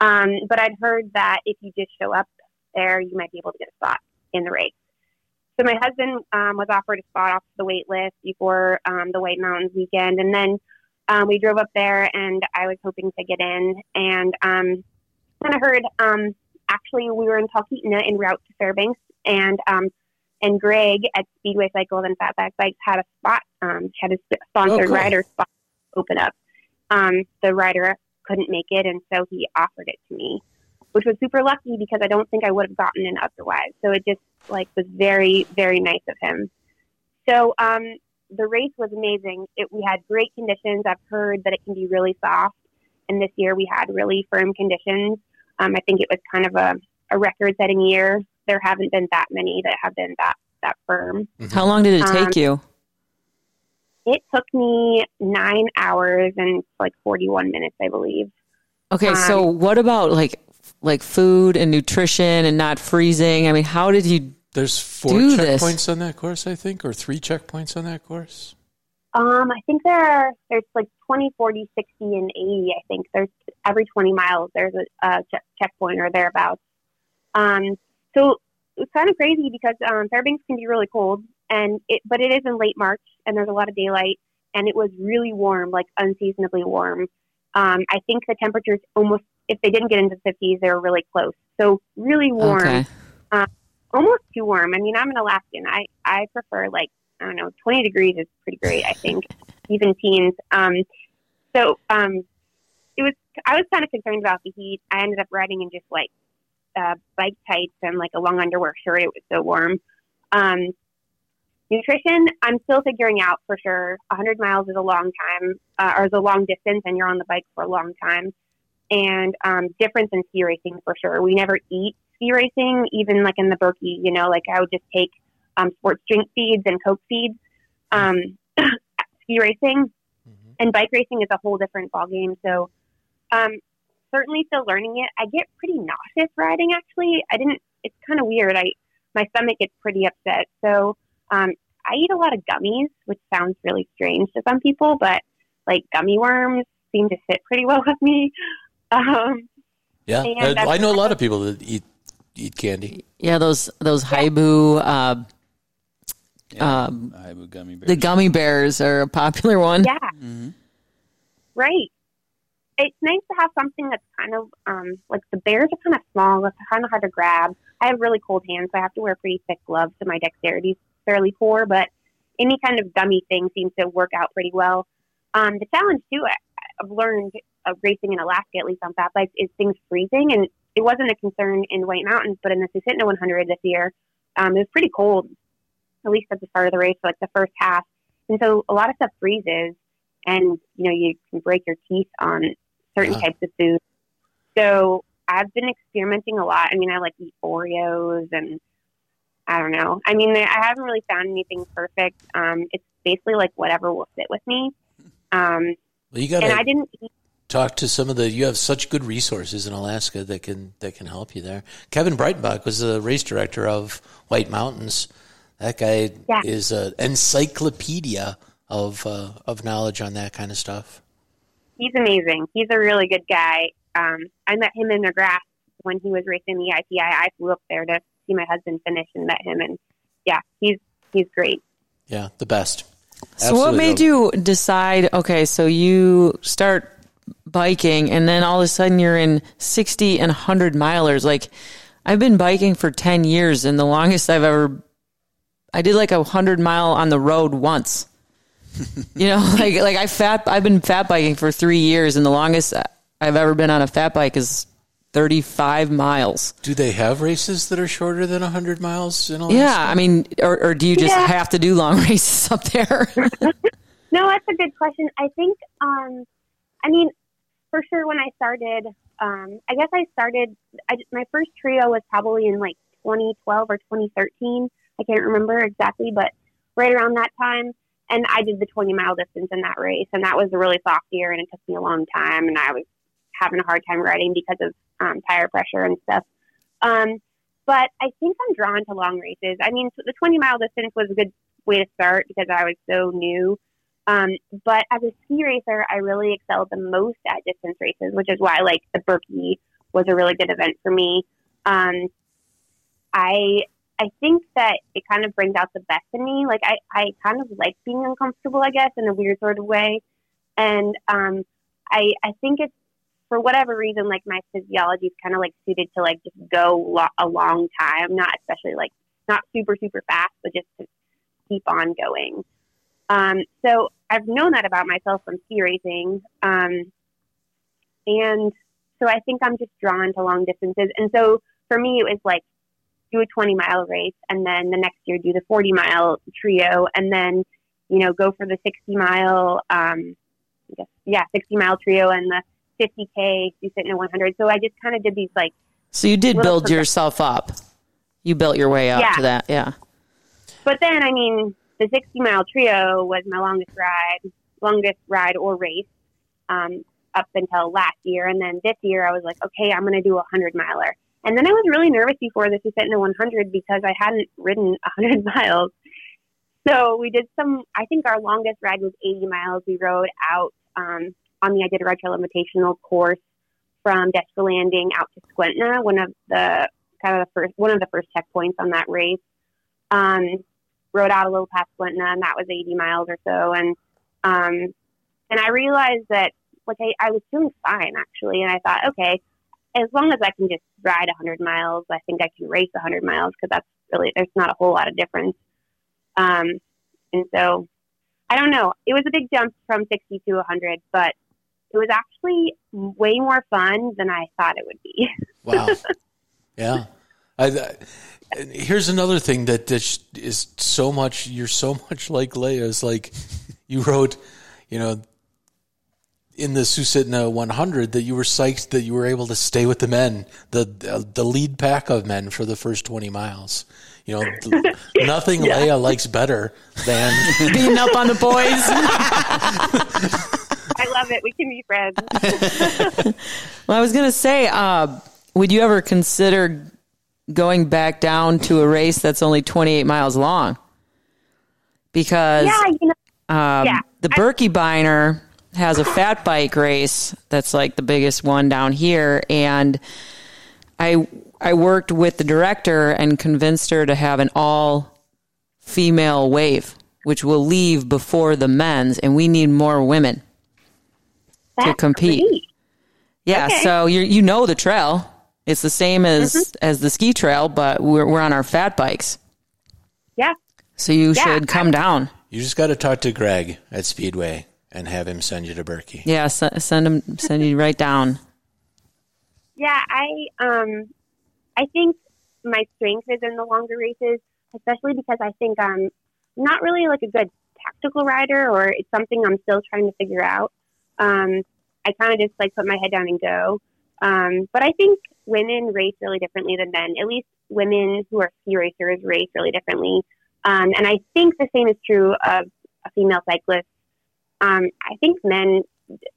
Um, but I'd heard that if you just show up there, you might be able to get a spot in the race. So my husband um, was offered a spot off the wait list before um, the White Mountains weekend, and then um, we drove up there, and I was hoping to get in, and um, kind of heard. Um, actually, we were in Talkeetna en route to Fairbanks, and um, and Greg at Speedway Cycles and Fatback Bikes had a spot, um, had a sponsored Oh, cool. rider spot open up. Um, the rider couldn't make it, and so he offered it to me, which was super lucky because I don't think I would have gotten in otherwise. So it just like was very, very nice of him. So um, the race was amazing. It, we had great conditions. I've heard that it can be really soft, and this year we had really firm conditions. Um, I think it was kind of a, a record-setting year. There haven't been that many that have been that that firm. How long did it take Um, you? It took me nine hours and like 41 minutes, I believe. Okay, so what about like like food and nutrition and not freezing? I mean, how did you? There's four Do this. checkpoints on that course, I think, or three checkpoints on that course. Um, I think there are, there's like 20, 40, 60, and 80. I think there's every 20 miles there's a, a check checkpoint or thereabouts. Um, so it's kind of crazy because um, Fairbanks can be really cold, and it but it is in late March and there's a lot of daylight, and it was really warm, like unseasonably warm. Um, I think the temperatures almost if they didn't get into the 50s, they were really close. So really warm Okay, almost too warm. I mean, I'm an Alaskan. I I prefer like I don't know, 20 degrees is pretty great. I think even teens. Um, so um, it was. I was kind of concerned about the heat. I ended up riding in just like uh, bike tights and like a long underwear shirt. It was so warm. Um, nutrition, I'm still figuring out for sure. 100 miles is a long time, uh, or is a long distance, and you're on the bike for a long time. And um, difference in ski racing for sure. We never eat ski racing, even like in the Birkie, you know, like I would just take um, sports drink feeds and Coke feeds. Um, ski racing and bike racing is a whole different ballgame. So, um, certainly still learning it. I get pretty nauseous riding. Actually, I didn't. It's kind of weird. I my stomach gets pretty upset. So, um, I eat a lot of gummies, which sounds really strange to some people, but like gummy worms seem to fit pretty well with me. Um, Yeah, And I, I know a lot of people that eat eat candy. yeah, those those Haribo, uh, um, Haribo gummy bears. the gummy bears are a popular one. Yeah. Right. It's nice to have something that's kind of um, like the bears are kind of small, it's kind of hard to grab. I have really cold hands, so I have to wear pretty thick gloves, so my dexterity is fairly poor. But any kind of gummy thing seems to work out pretty well. Um, the challenge too, I, I've learned of racing in Alaska, at least on fat bikes, is things freezing, and it wasn't a concern in White Mountains, but in the Susitna 100 this year, um, it was pretty cold, at least at the start of the race, like the first half, and so a lot of stuff freezes and you know you can break your teeth on certain Yeah. types of food. So I've been experimenting a lot. I mean, I like eat Oreos and I don't know. I mean, I haven't really found anything perfect. Um, it's basically like whatever will fit with me. Um, Well, you got and I didn't eat talk to some of the. You have such good resources in Alaska that can that can help you there. Kevin Breitenbach was the race director of White Mountains. That guy Yeah. is an encyclopedia of uh, of knowledge on that kind of stuff. He's amazing. He's a really good guy. Um, I met him in McGrath when he was racing the ITI. I flew up there to see my husband finish and met him, and yeah, he's he's great. Yeah, the best. So what made you decide? Okay, so you start biking, and then all of a sudden you're in sixty and hundred milers. Like I've been biking for ten years, and the longest I've ever, I did like a hundred mile on the road once. you know, like like I fat. I've been fat biking for three years, and the longest I've ever been on a fat bike is thirty five miles. Do they have races that are shorter than 100 miles in Alaska? Yeah, I mean, or, or do you just Yeah. have to do long races up there? No, that's a good question. I think, um, I mean, for sure, when I started, um, I guess I started, I, my first trio was probably in like 2012 or 2013. I can't remember exactly, but right around that time. And I did the 20 mile distance in that race. And that was a really soft year, and it took me a long time. And I was having a hard time riding because of um, tire pressure and stuff. Um, but I think I'm drawn to long races. I mean, the 20 mile distance was a good way to start because I was so new. Um, but as a ski racer, I really excelled the most at distance races, which is why like the Birkie was a really good event for me. Um, I I think that it kind of brings out the best in me. Like I, I kind of like being uncomfortable, I guess, in a weird sort of way. And um, I I think it's for whatever reason, like my physiology is kind of like suited to like just go lo- a long time, not especially like not super super fast, but just to keep on going. Um, so I've known that about myself from ski racing. Um, and so I think I'm just drawn to long distances. And so for me, it was like do a 20 mile race and then the next year do the 40 mile trio and then, you know, go for the 60 mile, um, I guess, yeah, 60 mile trio and the 50K, Susitna 100. So I just kind of did these like, So you did build yourself up. You built your way up Yeah. to that, yeah. But then, I mean, the 60 mile trio was my longest ride, longest ride or race um, up until last year. And then this year, I was like, okay, I'm going to do a 100 miler. And then I was really nervous before this Susitna 100 because I hadn't ridden 100 miles. So we did some, I think our longest ride was 80 miles. We rode out um, on the I Did a Iditarod Trail Invitational course from Deshka Landing out to Skwentna, one of the kind of the first, one of the first checkpoints on that race. Um, rode out a little past Skwentna, and that was 80 miles or so. And um, and I realized that like I, I was feeling fine actually, and I thought, okay, as long as I can just ride 100 miles, I think I can race 100 miles because that's really there's not a whole lot of difference. Um, and so I don't know. It was a big jump from 60 to 100, but it was actually way more fun than I thought it would be. Wow. yeah. I, I, here's another thing that this is so much. You're so much like Leia. Is like you wrote, you know, in the Susitna 100 that you were psyched that you were able to stay with the men, the the lead pack of men for the first 20 miles. You know, nothing Leia likes better than Beating up on the boys. I love it. We can be friends. well, I was going to say, uh, would you ever consider going back down to a race that's only 28 miles long? Because yeah, you know, um, yeah. the Birkebeiner has a fat bike race that's like the biggest one down here, and I I worked with the director and convinced her to have an all female wave, which will leave before the men's, and we need more women. that's compete. great. Yeah, Okay. so you you know the trail. It's the same as Mm-hmm. as the ski trail, but we're we're on our fat bikes. Yeah. So you Yeah, should come down. you just got to talk to Greg at Speedway and have him send you to Birkie. Yeah, s- send him send you right down. Yeah, I um I think my strength is in the longer races, especially because I think I'm not really like a good tactical rider or it's something I'm still trying to figure out. Um I kind of just like put my head down and go. Um but I think women race really differently than men. At least women who are ski racers race really differently. Um and I think the same is true of a female cyclist. Um I think men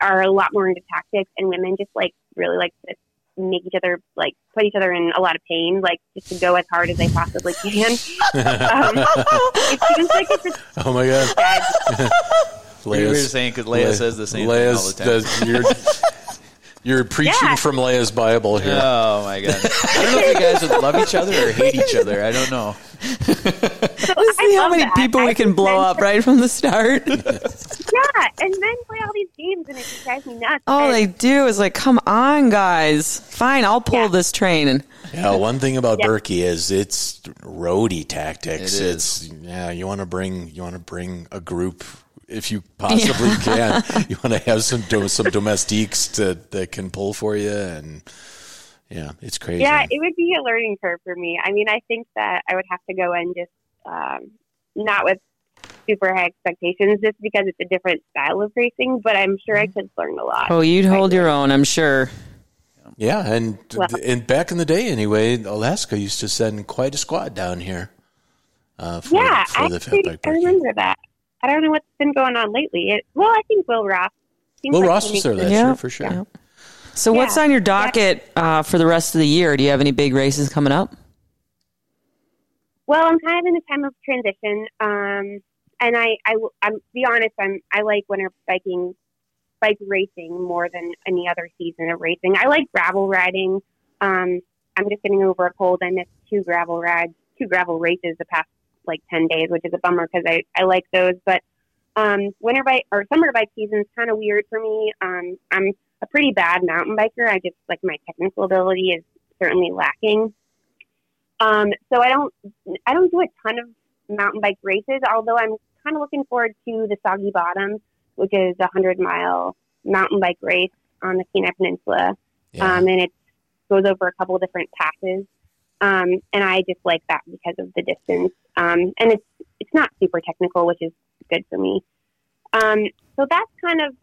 are a lot more into tactics, and women just like really like to make each other like put each other in a lot of pain, like just to go as hard as they possibly can. um, it seems like it's just Oh my god. bad. We were just saying 'cause Leia says the same thing all the time. does- you're, you're preaching Yeah. from Leia's Bible here. Oh my god! I don't know if you guys would love each other or hate each other. I don't know. Let's see how many that. people we can blow up should- right from the start. Yeah, and then play all these games, and it drives me nuts. All And- they do is like, come on, guys. Fine, I'll pull Yeah. this train. And Yeah, one thing about Yeah. Birkie is it's roadie tactics. It is. It's yeah, you want to bring you want to bring a group if you possibly can. You want to have some do, some domestiques to, that can pull for you, and yeah, it's crazy. Yeah, it would be a learning curve for me. I mean, I think that I would have to go in just um, not with super high expectations, just because it's a different style of racing. But I'm sure I could learn a lot. oh, you'd hold your own, I'm sure. yeah, and Well- and back in the day, anyway, Alaska used to send quite a squad down here. Uh, for, yeah, for the actually, Fatback I remember that. I don't know what's been going on lately. It, well, I think Will Ross. seems Will like Ross he was there it- last year for sure. Yeah. So, what's on your docket uh, for the rest of the year? Do you have any big races coming up? Well, I'm kind of in a time of transition, um, and I, I, will- I'm be honest, I'm I like winter biking, bike racing more than any other season of racing. I like gravel riding. Um, I'm just getting over a cold. I missed two gravel rides, two gravel races the past like ten days, which is a bummer because I I like those. But um, winter bike or summer bike season is kind of weird for me. Um, I'm a pretty bad mountain biker. I just like my technical ability is certainly lacking. Um, so I don't I don't do a ton of mountain bike races, although I'm kind of looking forward to the Soggy Bottom, which is a hundred mile mountain bike race on the Kenai Peninsula, Yeah. um, and it goes over a couple of different passes. Um, and I just like that because of the distance, um, and it's it's not super technical, which is good for me. Um, so that's kind of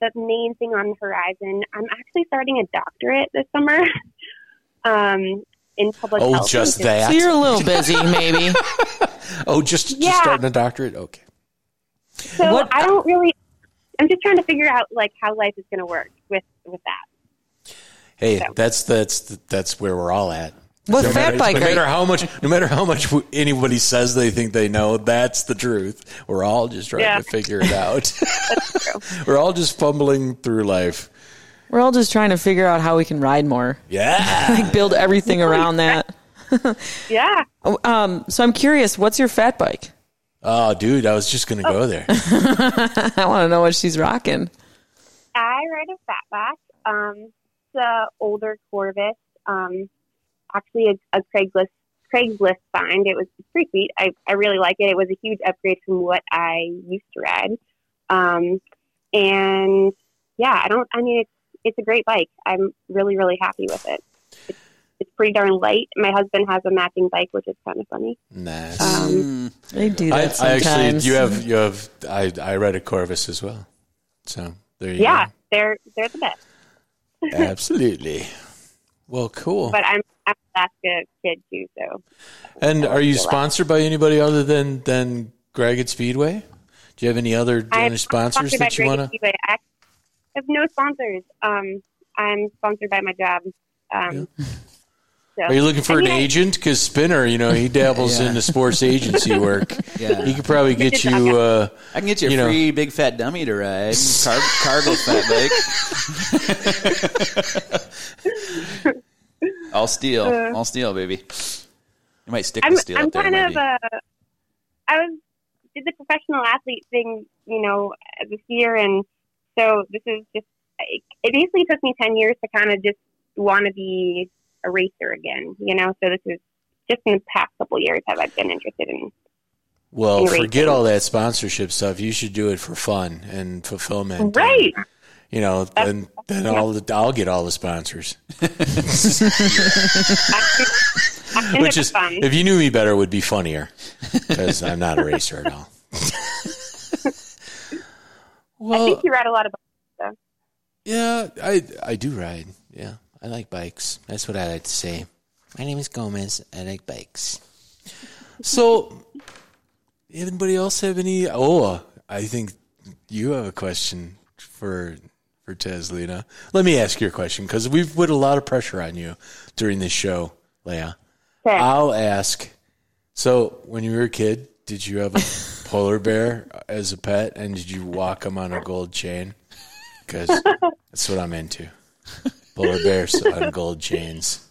the main thing on the horizon. I'm actually starting a doctorate this summer. um, in public Oh, health. just that. So, you're a little busy, maybe. oh, just, just Yeah. starting a doctorate. Okay. So What- I don't really. I'm just trying to figure out like how life is going to work with with that. Hey, So- that's that's that's where we're all at. What no fat matter, bike no matter how much, no matter how much anybody says they think they know, that's the truth. We're all just trying Yeah. to figure it out. That's true. we're all just fumbling through life. We're all just trying to figure out how we can ride more, Yeah. like build everything around that. yeah. Oh, Um, so I'm curious, what's your fat bike? oh, dude, I was just gonna go there. I want to know what she's rocking. I ride a fatback. Um, it's a older Corvus. Um, actually a, a Craigslist Craigslist find. It was pretty sweet. I, I really like it. It was a huge upgrade from what I used to ride. Um, and yeah, I don't. I mean, it's it's a great bike. I'm really really happy with it. It's, it's pretty darn light. My husband has a matching bike, which is kind of funny. Nice. Um, They do I, that I actually, you have, you have. I, I read a Corvus as well. So there you yeah, they're they're the best. Absolutely. Well, cool. But I'm I'm an Alaska kid too, so And are you sponsored by anybody other than than Greg at Speedway? Do you have any other I'm sponsors that you want to? I have no sponsors. Um, I'm sponsored by my job. Um, so, Are you looking for I mean, an agent? Because Spinner, you know, he dabbles Yeah. in the sports agency work. Yeah. He could probably get you. Uh, I can get you a You know. free big fat dummy to ride. Car- cargo fat bike. All steal. Uh, I'll steal, baby. You might stick I'm the steel I'm up there. kind of maybe. uh, I was did the professional athlete thing, you know, this year, and so this is just it it basically took me ten years to kind of just want to be a racer again, you know. So this is just in the past couple years have I been interested in. well, In forget all that sponsorship stuff. You should do it for fun and fulfillment. Right. And, you know, then then all the, I'll get all the sponsors. Which is, fun. if you knew me better, would be funnier because I'm not a racer at all. well, I think you ride a lot of. Bikes. Yeah, I I do ride. Yeah, I like bikes. That's what I like to say. My name is Gomez. I like bikes. So, anybody else have any? Oh, I think you have a question for for Tazlina. Let me ask you a question because we've put a lot of pressure on you during this show, Leia. Okay. I'll ask. So, when you were a kid, did you have a polar bear as a pet, and did you walk him on a gold chain? Because that's what I'm into. Polar bears on gold chains.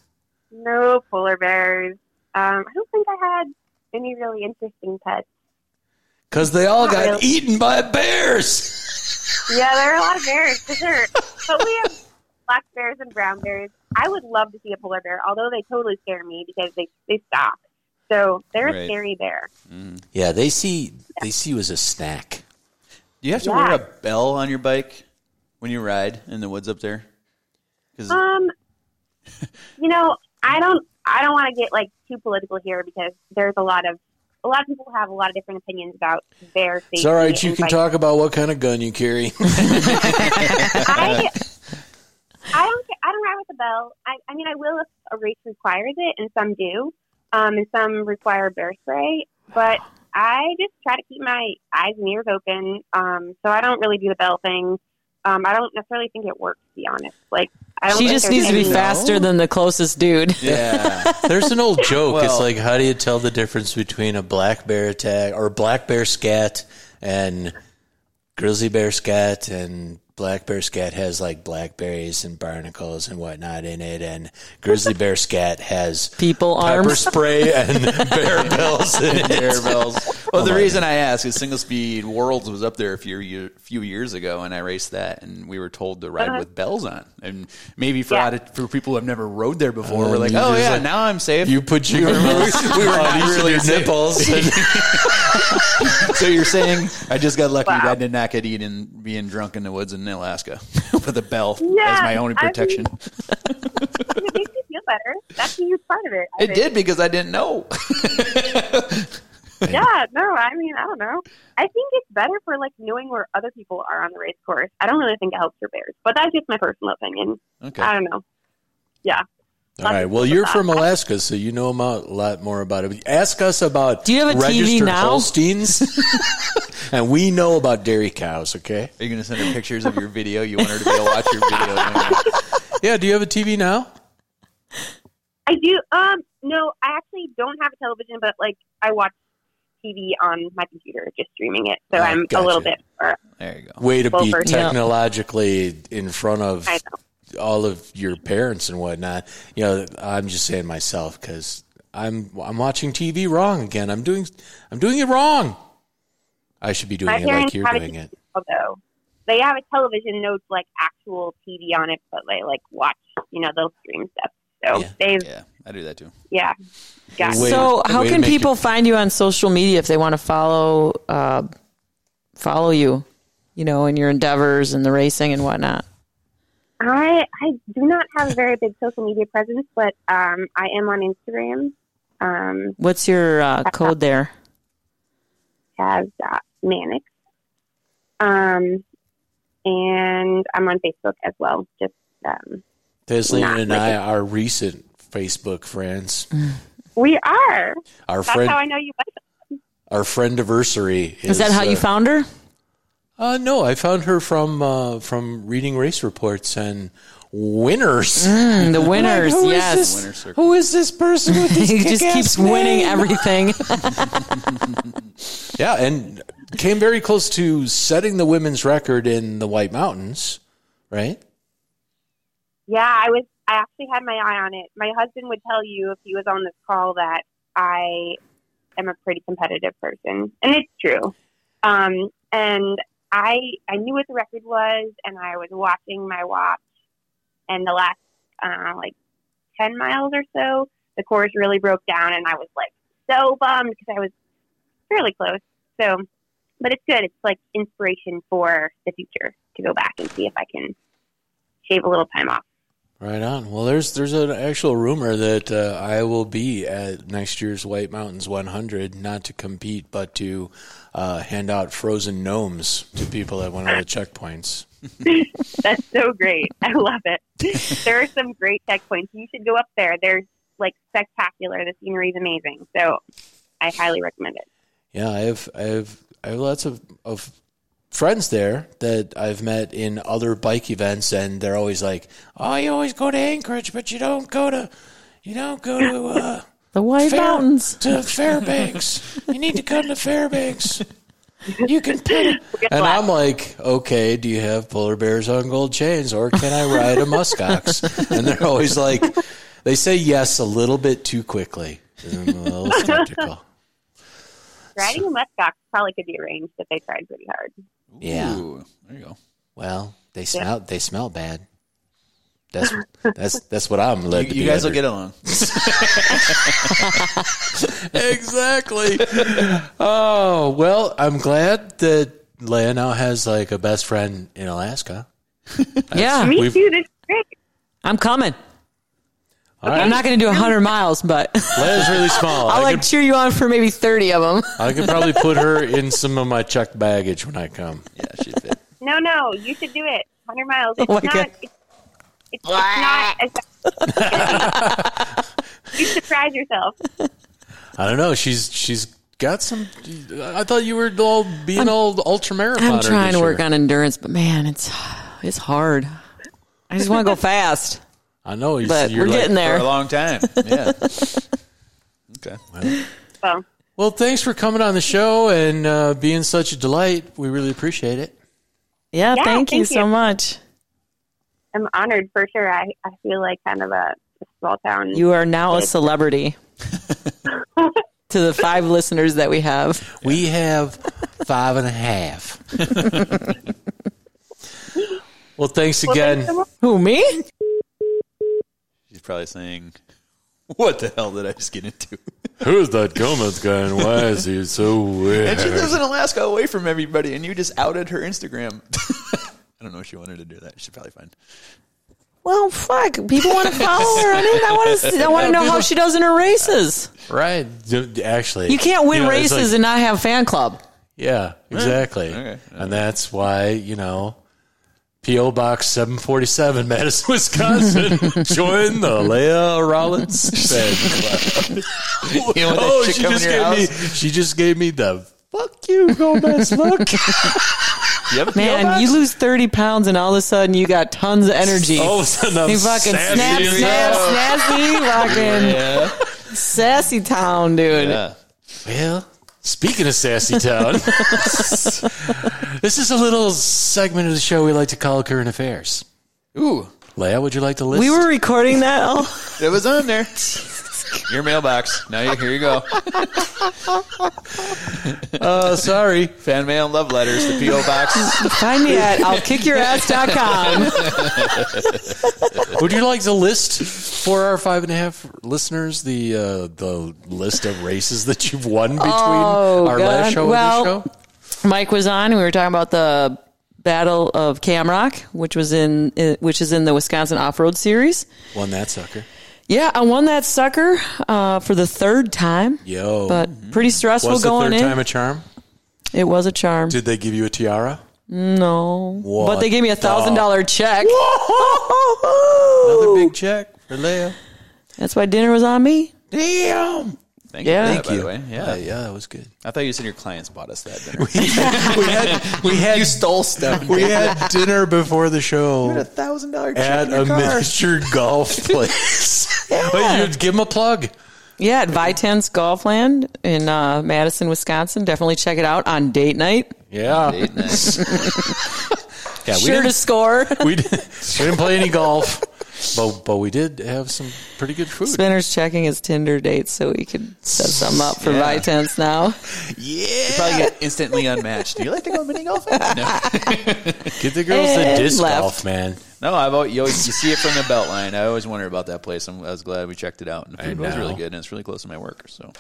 No polar bears. Um, I don't think I had any really interesting pets. Because they all Not got really. eaten by bears. Yeah, there are a lot of bears for sure. But we have black bears and brown bears. I would love to see a polar bear, although they totally scare me because they they stalk. So they're Right. a scary bear. Yeah, they see they see you as a snack. Do you have to Yeah. wear a bell on your bike when you ride in the woods up there? 'Cause- Um, you know, I don't I don't want to get like too political here because there's a lot of a lot of people have a lot of different opinions about their safety. It's all right. You can talk about what kind of gun you carry. I I don't I don't ride with a bell. I I mean I will if a race requires it, and some do, um, and some require bear spray. But I just try to keep my eyes and ears open, um, so I don't really do the bell thing. Um, I don't necessarily think it works, to be honest. Like. She just needs to be any- faster than the closest dude. yeah. There's an old joke. it's like, how do you tell the difference between a black bear attack or black bear scat and grizzly bear scat? And black bear scat has like blackberries and barnacles and whatnot in it, and grizzly bear scat has People pepper arms. spray and bear bells in it. Bear bells. Well, the reason I ask is Single Speed Worlds was up there a few year, few years ago, and I raced that, and we were told to ride Uh-huh. with bells on. And maybe for Yeah. out of- for people who have never rode there before, Uh, we're like, oh yeah, like- now I'm safe. You put your we were, we were not really your nipples. and- so you're saying I just got lucky Wow. I did not get eaten being drunk in the woods in Alaska with a bell Yeah, as my only I mean- protection. it makes you feel better. That's a huge part of it. I it think. did because I didn't know. Yeah, no, I mean, I don't know. I think it's better for like knowing where other people are on the race course. I don't really think it helps your bears, but that's just my personal opinion. okay. I don't know. Yeah. All right. Well, you're from Alaska, so you know a lot more about it. Ask us about Do you have a TV registered now? Holsteins, and we know about dairy cows. Okay. Are you going to send her pictures of your video? You want her to be able to watch your video? Yeah. Do you have a TV now? I do. Um, no, I actually don't have a television, but like I watch TV on my computer, just streaming it. So Oh, I'm gotcha. a little bit. Or, There you go. Way to be first- Yeah. technologically in front of I know. All of your parents and whatnot. You know, I'm just saying myself because I'm I'm watching TV wrong again. I'm doing I'm doing it wrong. I should be doing My it like parents you're have a doing it. although they have a television, no like actual TV on it, but they like watch, you know, they'll stream stuff. So Yeah. they've, Yeah, I do that too. yeah, got Wait. So, how can people your- find you on social media if they want to follow uh, follow you? You know, in your endeavors and the racing and whatnot. I I do not have a very big social media presence, but um, I am on Instagram. Um, What's your uh, code there? has uh, Mannix. Um, and I'm on Facebook as well. Just um, Tazlina and like I it. are recent Facebook friends. we are. Our That's friend, how I know you. our friend anniversary. Is that how uh, you found her? Uh, no, I found her from uh, from reading race reports and winners. Mm, the winners, Who is yes. this- Winner. Who is this person with this he just kick-ass keeps winning everything. Yeah, and came very close to setting the women's record in the White Mountains, right? Yeah, I was. I actually had my eye on it. My husband would tell you if he was on this call that I am a pretty competitive person, and it's true. Um, and I I knew what the record was, and I was watching my watch, and the last uh, like ten miles or so, the course really broke down, and I was like so bummed because I was fairly close. So, but it's good. It's like inspiration for the future to go back and see if I can shave a little time off. Right on. Well, there's there's an actual rumor that uh, I will be at next year's White Mountains 100, not to compete, but to uh, hand out frozen gnomes to people at one of the checkpoints. That's so great. I love it. There are some great checkpoints. You should go up there. They're like spectacular. The scenery is amazing. So I highly recommend it. Yeah, I have I have I have lots of of friends there that I've met in other bike events, and they're always like, "Oh, you always go to Anchorage, but you don't go to, you don't go to uh, The White Fair- Mountains. to Fairbanks. you need to come to Fairbanks. You can put it." And I'm like, "Okay, do you have polar bears on gold chains, or can I ride a muskox?" and they're always like, they say yes a little bit too quickly. I'm a little skeptical. Riding a muskox probably could be arranged if they tried pretty hard. Yeah. There you go. Well, they smell they smell bad. That's that's that's what I'm led You, to you be guys will get along. exactly. oh well, I'm glad that Leia now has like a best friend in Alaska. Yeah, Me too. This is great. I'm coming. All right, I'm not going to do 100 miles, but Leia's really small. I'll I like could, cheer you on for maybe 30 of them. I could probably put her in some of my checked baggage when I come. Yeah, she'd fit. No, no, you should do it. 100 miles. Oh it's Oh my not. God. It's, it's, it's not. As, you surprise yourself. I don't know. She's she's got some. I thought you were all being all ultra marathon. I'm trying to work on endurance, but man, it's it's hard. I just want to go fast, I know, you- but you're we're like, getting For a long time. Yeah. okay. So, Well, thanks for coming on the show and uh, being such a delight. We really appreciate it. Yeah, Yeah, thank, you thank so much. I'm honored for sure. I, I feel like kind of a, a small town. You are now a celebrity to the five listeners that we have. We have five and a half. well, thanks Well, again. thanks so. Who me? She's probably saying, "What the hell did I just get into?" Who's that Gomez guy and why is he so weird? And she lives in Alaska, away from everybody, and you just outed her Instagram. I don't know if she wanted to do that. She's probably fine. Well, fuck. People want to follow her I mean, I want to. I want to know how she does in her races. right. Actually, You can't win you know, races like- and not have fan club. yeah, exactly. Okay. And that's why, you know, P.O. Box 747, Madison, Wisconsin. Join the Leia Rollins fan club. You know, oh, she just your gave me. She just gave me the fuck you, Gomez look. You have a PO Man, you lose 30 pounds and all of a sudden you got tons of energy. All of a sudden, I'm you fucking sassy snap, as snap, hell. snappy, fucking Yeah. sassy town, dude. yeah. Well, speaking of Sassy Town, this is a little segment of the show we like to call Current Affairs. Ooh, Leia, would you like to list? We were recording that. It was on there. Your mailbox. Now you, here you go. Oh, sorry. Fan mail and love letters. The PO box. find me at I'll kick your I'llKickYourAss.com. Would you like to list for our five and a half listeners the uh, the list of races that you've won between Oh, our God. last show Well, and this show? Mike was on. and We were talking about the Battle of Camrock, which was in, uh, which is in the Wisconsin Off Road Series. Won that sucker. Yeah, I won that sucker uh, for the third time, Yo, but pretty stressful was the going third in. time a charm? it was a charm. Did they give you a tiara? No, What but they gave me a thousand dollar check. Another big check for Leia. That's why dinner was on me. Damn. Thank Yeah. you. Thank for that, by the way. Yeah. Uh, yeah, that was good. I thought you said your clients bought us that dinner. we had we had you stole stuff. we had dinner before the show. We had a thousand dollar check at in your a car. miniature golf place. But you give them a plug. Yeah, at Vitense Golfland in uh, Madison, Wisconsin. Definitely check it out on date night. Yeah, Date night. yeah. We sure to didn't, score. we, did, we didn't play any golf, but but we did have some pretty good food. Spinner's checking his Tinder dates so he could set something up for Yeah. Vitense now. Yeah, you probably get instantly unmatched. Do you like to go mini golfing? No, Get the girls the And disc left. golf, man. no. I've always, you, always, you see it from the belt line. I always wonder about that place. I'm, I was glad we checked it out. And the I food was know. really good, and it's really close to my work. So,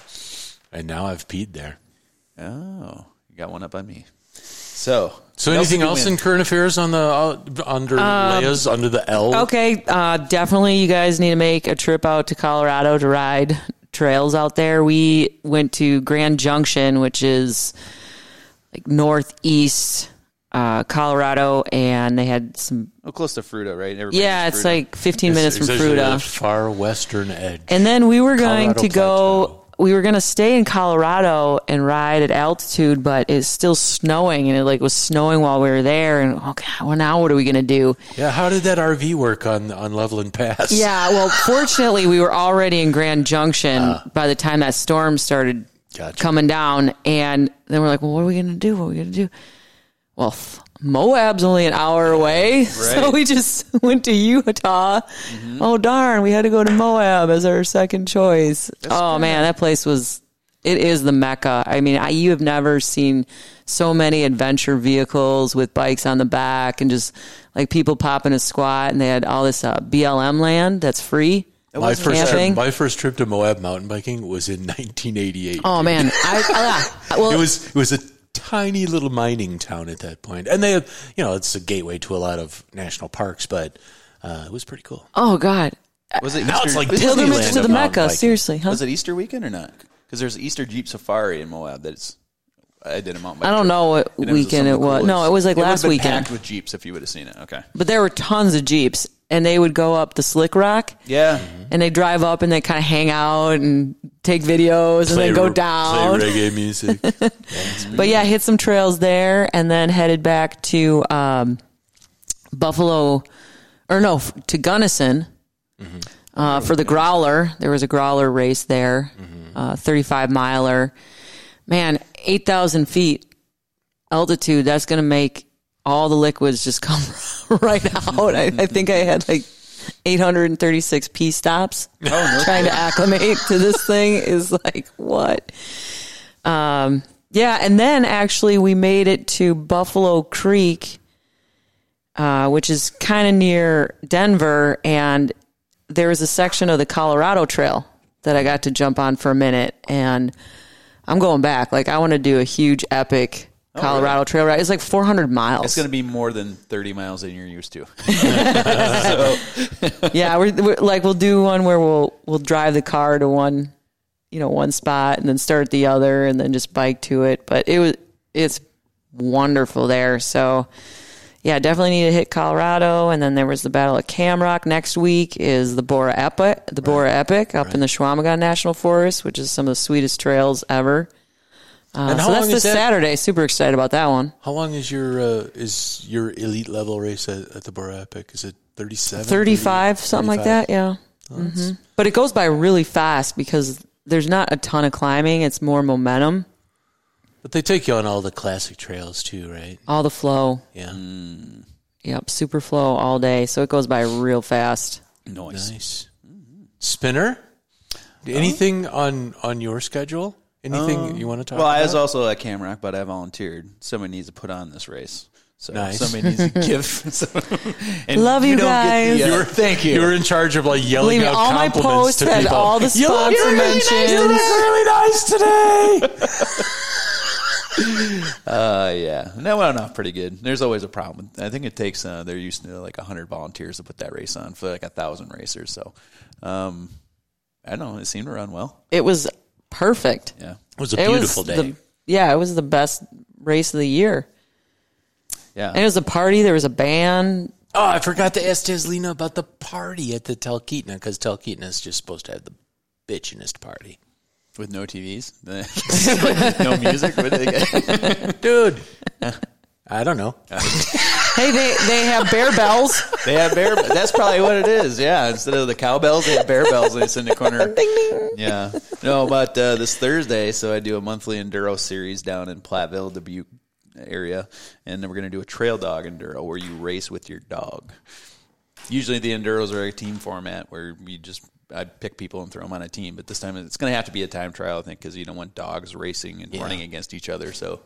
And now I've peed there. oh, you got one up on me. So, So anything did else in current affairs on the uh, under Leia's under the L? Okay, uh, definitely you guys need to make a trip out to Colorado to ride trails out there. We went to Grand Junction, which is like northeast uh, Colorado, and they had some. Oh, close to Fruita, right? Everybody Yeah, it's Fruita. like 15 minutes from It's the Fruita. far western edge. And then we were going Colorado to go. We were gonna stay in Colorado and ride at altitude, but it's still snowing, and it like was snowing while we were there. And oh, okay, well now what are we gonna do? Yeah, how did that RV work on on Loveland Pass? Yeah, well, fortunately, we were already in Grand Junction ah. by the time that storm started Gotcha. coming down, and then we're like, well, what are we gonna do? What are we gonna do? Well, Moab's only an hour away, so we just went to Utah. Oh darn, we had to go to Moab as our second choice. oh man, that place was. It is the mecca. I mean, I, you have never seen so many adventure vehicles with bikes on the back and just like people popping a squat, and they had all this uh, BLM land that's free. My first trip, my first trip to Moab mountain biking was in 1988. Oh man, I, I well, it was it was a tiny little mining town at that point, and they, had, you know, it's a gateway to a lot of national parks, but uh, it was pretty cool. oh god, Was it Now Easter, it's like was, Disneyland pilgrimage to the Mecca. biking. Seriously, huh? was it Easter weekend or not? Because there's Easter Jeep Safari in Moab. That's I did a mountain bike. I don't trip. know what And weekend it of the was. No, it was like would've last been weekend. packed with Jeeps if you would have seen it. Okay. But there were tons of Jeeps and they would go up the Slick Rock Yeah. and they drive up and they kind of hang out and take videos and then go down. play reggae music. But yeah, hit some trails there and then headed back to um, Buffalo, or no, to Gunnison uh, for the Growler. There was a Growler race there, uh, 35 miler. Man, 8,000 feet altitude, that's going to make all the liquids just come right out. I, I think I had like 836 P stops. Trying to acclimate to this thing is like, what? Um, yeah, and then actually we made it to Buffalo Creek, uh, which is kind of near Denver, and there was a section of the Colorado Trail that I got to jump on for a minute, and I'm going back. Like I want to do a huge epic Oh, Colorado Trail ride. It's like 400 miles. It's going to be more than 30 miles than you're used to. yeah, we're, we're like we'll do one where we'll we'll drive the car to one, you know, one spot and then start at the other and then just bike to it. But it was it's wonderful there. So yeah, definitely need to hit Colorado. And then there was the Battle of Camrock. Next week is the Borah Epic, the Borah Epic up in the Chequamegon National Forest, which is some of the sweetest trails ever. Uh, And how so that's long this that? Saturday. Super excited about that one. How long is your uh, is your elite level race at, at the Borah Epic? Is it 37? 35 something like that yeah hmm but it goes by really fast because there's not a ton of climbing it's more momentum But they take you on all the classic trails too, right? all the flow Yeah. yep super flow all day so it goes by real fast Noise. Nice. Spinner? Anything on on your schedule? Anything you want to talk about? Well, about? I was also at Camrock, but I volunteered. Somebody needs to put on this race. So Nice. somebody needs to give. and Love you don't get guys. the, uh, You were- thank you. You were in charge of like yelling Believe out all my compliments posts to people. all the You look- sponsor you're really nice- mentions. You look really nice today. Uh, yeah, that went off pretty good. There's always a problem. I think it takes uh, they're used to like hundred volunteers to put that race on for like a thousand racers. So, um, I don't know. It seemed to run well. it was perfect Yeah, It was a It beautiful was day. the, yeah it was the best race of the year yeah. and it was a party there was a band oh, I forgot to ask Tazlina about the party at the Talkeetna because Talkeetna is just supposed to have the bitchinest party. With no TVs, no music. What do they get? Dude, I don't know. hey they they have bear bells They have bear. That's probably what it is. Yeah, instead of the cowbells, they have bear bells. They sit in the corner. ding ding Yeah. No, but uh, this Thursday, so I do a monthly enduro series down in Platteville, Dubuque area, and then we're going to do a trail dog enduro where you race with your dog. Usually the enduros are a team format where you just I pick people and throw them on a team, but this time it's going to have to be a time trial, I think, because you don't want dogs racing and running against each other. So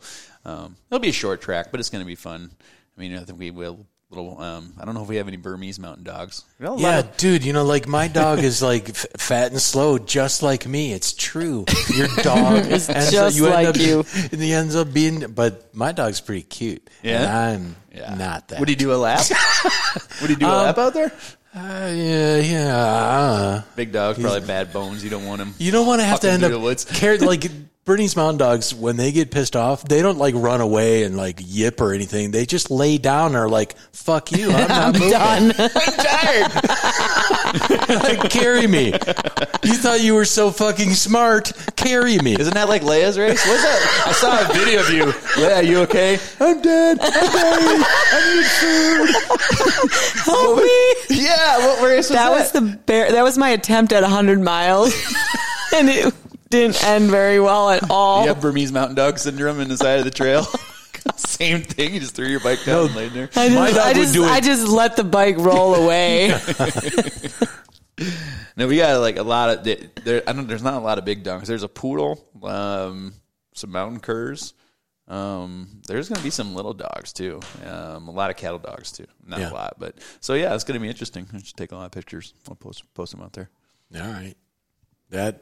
um, it'll be a short track, but it's going to be fun. I mean, I think we will. Little, um, I don't know if we have any Burmese mountain dogs. We got a lot Yeah, of- dude, you know, like my dog is like f- fat and slow, just like me. It's true. Your dog is just you like up, you. And he ends up being, but my dog's pretty cute. Yeah? and I'm not that. Would he do a lap? Would he do a lap out there? Uh, yeah, yeah. Big dog, probably bad bones. You don't want him. you don't want to have to end up woods. care, like Bernese Mountain Dogs, when they get pissed off, they don't like run away and like yip or anything. They just lay down and are like, fuck you. I'm not moving. Done. I'm tired. like, carry me. You thought you were so fucking smart. Carry me. Isn't that like Leia's race? What's that? I saw a video of you. Leia, you okay? I'm dead. I'm dying. I need food. Help me. Yeah, what race was That that? was the bear. That was my attempt at 100 miles, and it didn't end very well at all. You have Burmese mountain dog syndrome in the side of the trail. Same thing. You just threw your bike down and laid there. I My just, dog I would just, do it. I just let the bike roll away. No, we got like a lot of there. I don't. There's not a lot of big dogs. There's a poodle, um, some mountain curs. Um, there's going to be some little dogs too. Um, a lot of cattle dogs too. Not Yeah. a lot, but so yeah, it's going to be interesting. I should take a lot of pictures. I'll post post them out there. All right. That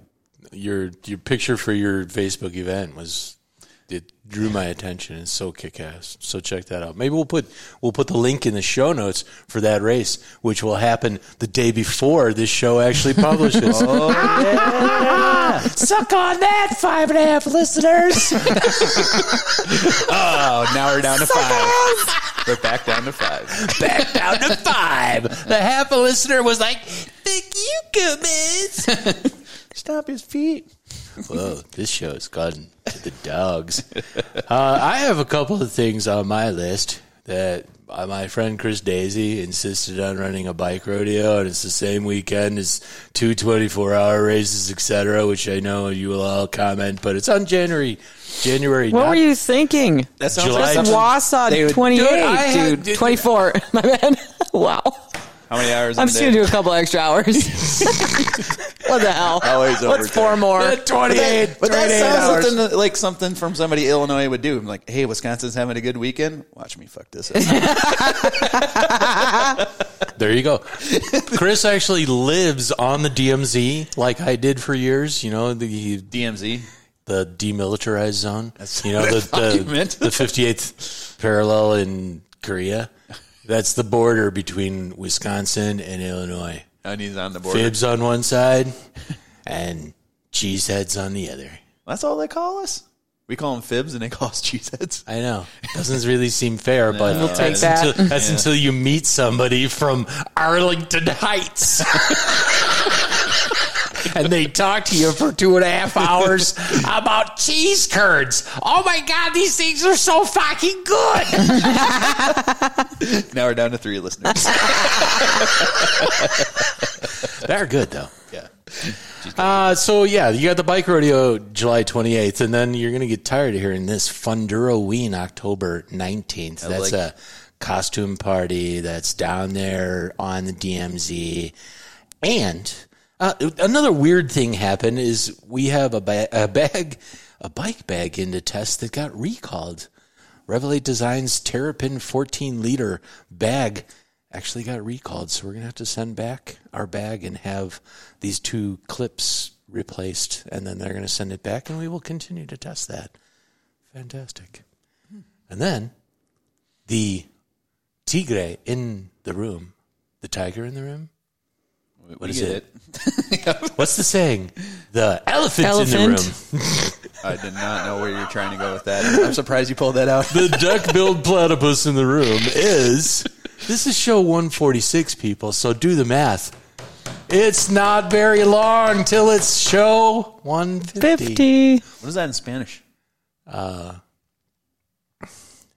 your your picture for your Facebook event was it drew my attention. It's so kick ass. So check that out. Maybe we'll put we'll put the link in the show notes for that race, which will happen the day before this show actually publishes. Oh, Suck on that, five and a half listeners. Oh, now we're down to five. we're back down to five. Back down to five. The half a listener was like, "Thank you, Gomez." Stop his feet. Whoa, this show has gone to the dogs. Uh, I have a couple of things on my list that uh, my friend Chris Daisy insisted on running a bike rodeo, and it's the same weekend as two 24 hour races, etc., which I know you will all comment, but it's on January. January. what not- were you thinking? That's sounds July- like That's something. Wausau 28, Dude, dude. Had- dude, 24. My man. wow. How many hours? I'm just going to do a couple extra hours. what the hell? Always What's overtime. four more? 28. But that 28 sounds hours. something that- like something from somebody Illinois would do. I'm like, hey, Wisconsin's having a good weekend. Watch me fuck this up. There you go. Chris actually lives on the DMZ like I did for years. You know, the DMZ. the demilitarized zone. That's you know what I the thought you the, meant. the 58th parallel in Korea. That's the border between Wisconsin and Illinois. And he's on the border. Fibs on one side and cheeseheads on the other. That's all they call us. We call them fibs, and they call us cheeseheads. I know. Doesn't really seem fair, but We'll that's, that. Until, that's until you meet somebody from Arlington Heights. and they talk to you for two and a half hours about cheese curds. Oh my God, these things are so fucking good. Now we're down to three listeners. They're good, though. yeah. Uh, so yeah, you got the bike rodeo July 28th, and then you're gonna get tired of hearing this Funduro Ween October 19th. That's like- a costume party that's down there on the DMZ. And uh, another weird thing happened is we have a, ba- a bag, a bike bag into test that got recalled. Revelate Designs Terrapin 14 liter bag actually got recalled. So we're going to have to send back our bag and have these two clips replaced. And then they're going to send it back and we will continue to test that. Fantastic. And then the tigre in the room, the tiger in the room. What What is it? What's the saying? The elephant's Elephant. in the room. I did not know where you're trying to go with that. I'm surprised you pulled that out. the duck-billed platypus in the room is this is show 146 people so do the math it's not very long till it's show 150 50. What is that in Spanish? Uh,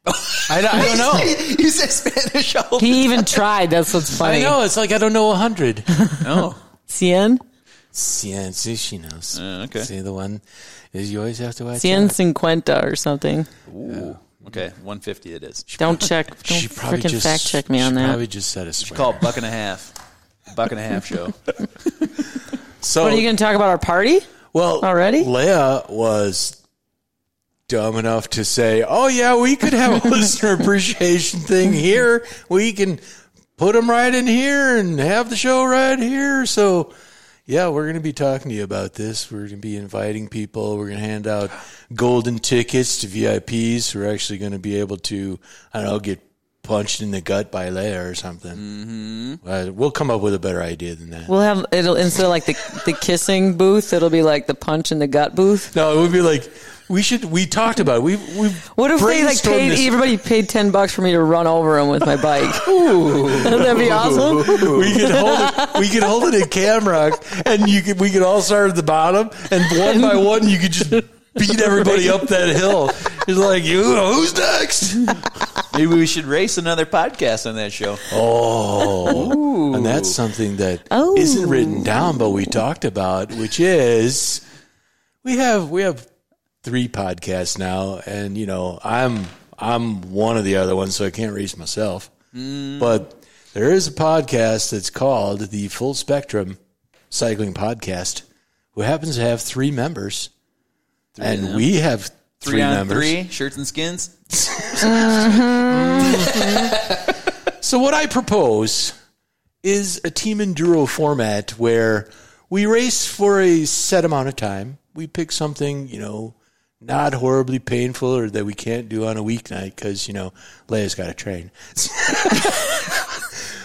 I, don't- I don't know you said Spanish. all- He even tried. That's what's funny. i know it's like i don't know a 100 No. Cien? yeah see she knows Uh, okay. see the one is you always have to watch Cien out. cincuenta or something. Ooh. Okay, 150 it is. Don't check. Don't She probably freaking just- fact check me she on that. probably just said a swear. Call it buck and a half. Buck and a half show. so What are you going to talk about our party? Well, Already? Leia was dumb enough to say, "Oh yeah, we could have a listener appreciation thing here. We can put them right in here and have the show right here." So, yeah, we're going to be talking to you about this. We're going to be inviting people. We're going to hand out golden tickets to VIPs who are actually going to be able to, I don't know, get punched in the gut by Leia or something. Mm-hmm. Uh, we'll come up with a better idea than that. We'll have it'll instead of like the the kissing booth, it'll be like the punch in the gut booth. No, it would be like we should. We talked about it. we we. What if they like paid this- everybody paid ten bucks for me to run over them with my bike? Ooh, that'd be awesome. we could hold it. We could hold it in camera, and you could. We could all start at the bottom, and one by one, you could just beat everybody up that hill. It's like you. Who's next? Maybe we should race another podcast on that show. Oh, and that's something that Oh. not written down, but we talked about, which is we have we have three podcasts now, and you know I'm I'm one of the other ones, so I can't race myself. Mm. But there is a podcast that's called the Full Spectrum Cycling Podcast, who happens to have three members, and we have Three, three, members. three shirts and skins. So what I propose is a team enduro format where we race for a set amount of time. We pick something, you know, not horribly painful or that we can't do on a weeknight because, you know, Leia's got to train.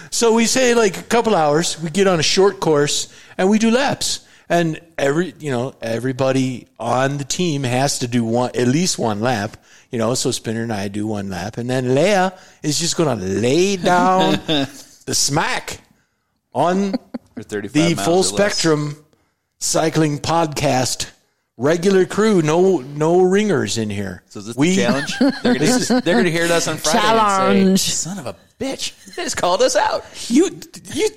so we say like a couple hours, we get on a short course and we do laps. And every, you know, everybody on the team has to do one, at least one lap, you know, so Spinner and I do one lap. And then Leia is just going to lay down the smack on the full spectrum cycling podcast regular crew no no ringers in here So is this the challenge? They're gonna, they're gonna hear us on Friday Challenge. and say, "Son of a bitch, they just called us out." you you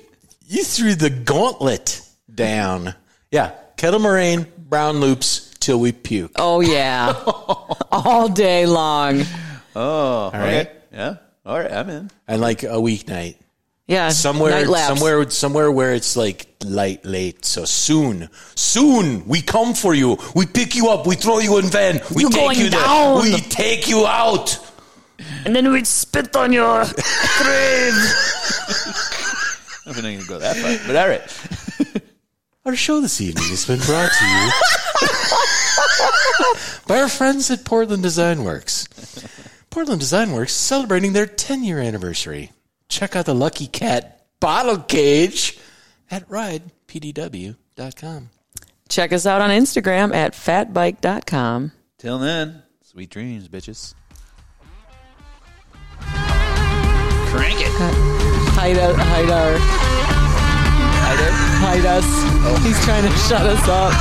you threw the gauntlet down yeah kettle moraine brown loops till we puke Oh yeah, all day long. Oh, okay, right. yeah, all right, I'm in. and like a weeknight Yeah, somewhere night laps. somewhere somewhere where it's like light late so soon soon we come for you we pick you up we throw you in van we You're take going you there down. we take you out and then we'd spit on your grave. I'm not gonna go that far, but all right. Our show this evening has been brought to you by our friends at Portland Design Works. Portland Design Works celebrating their 10 year anniversary. Check out the Lucky Cat bottle cage at ridepdw.com. Check us out on Instagram at fatbike.com. Till then, sweet dreams, bitches. Crank it. Hide, us, hide our, hide us. Oh. He's trying to shut us up.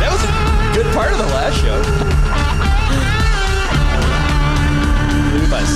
That was a good part of the last show. Leave us.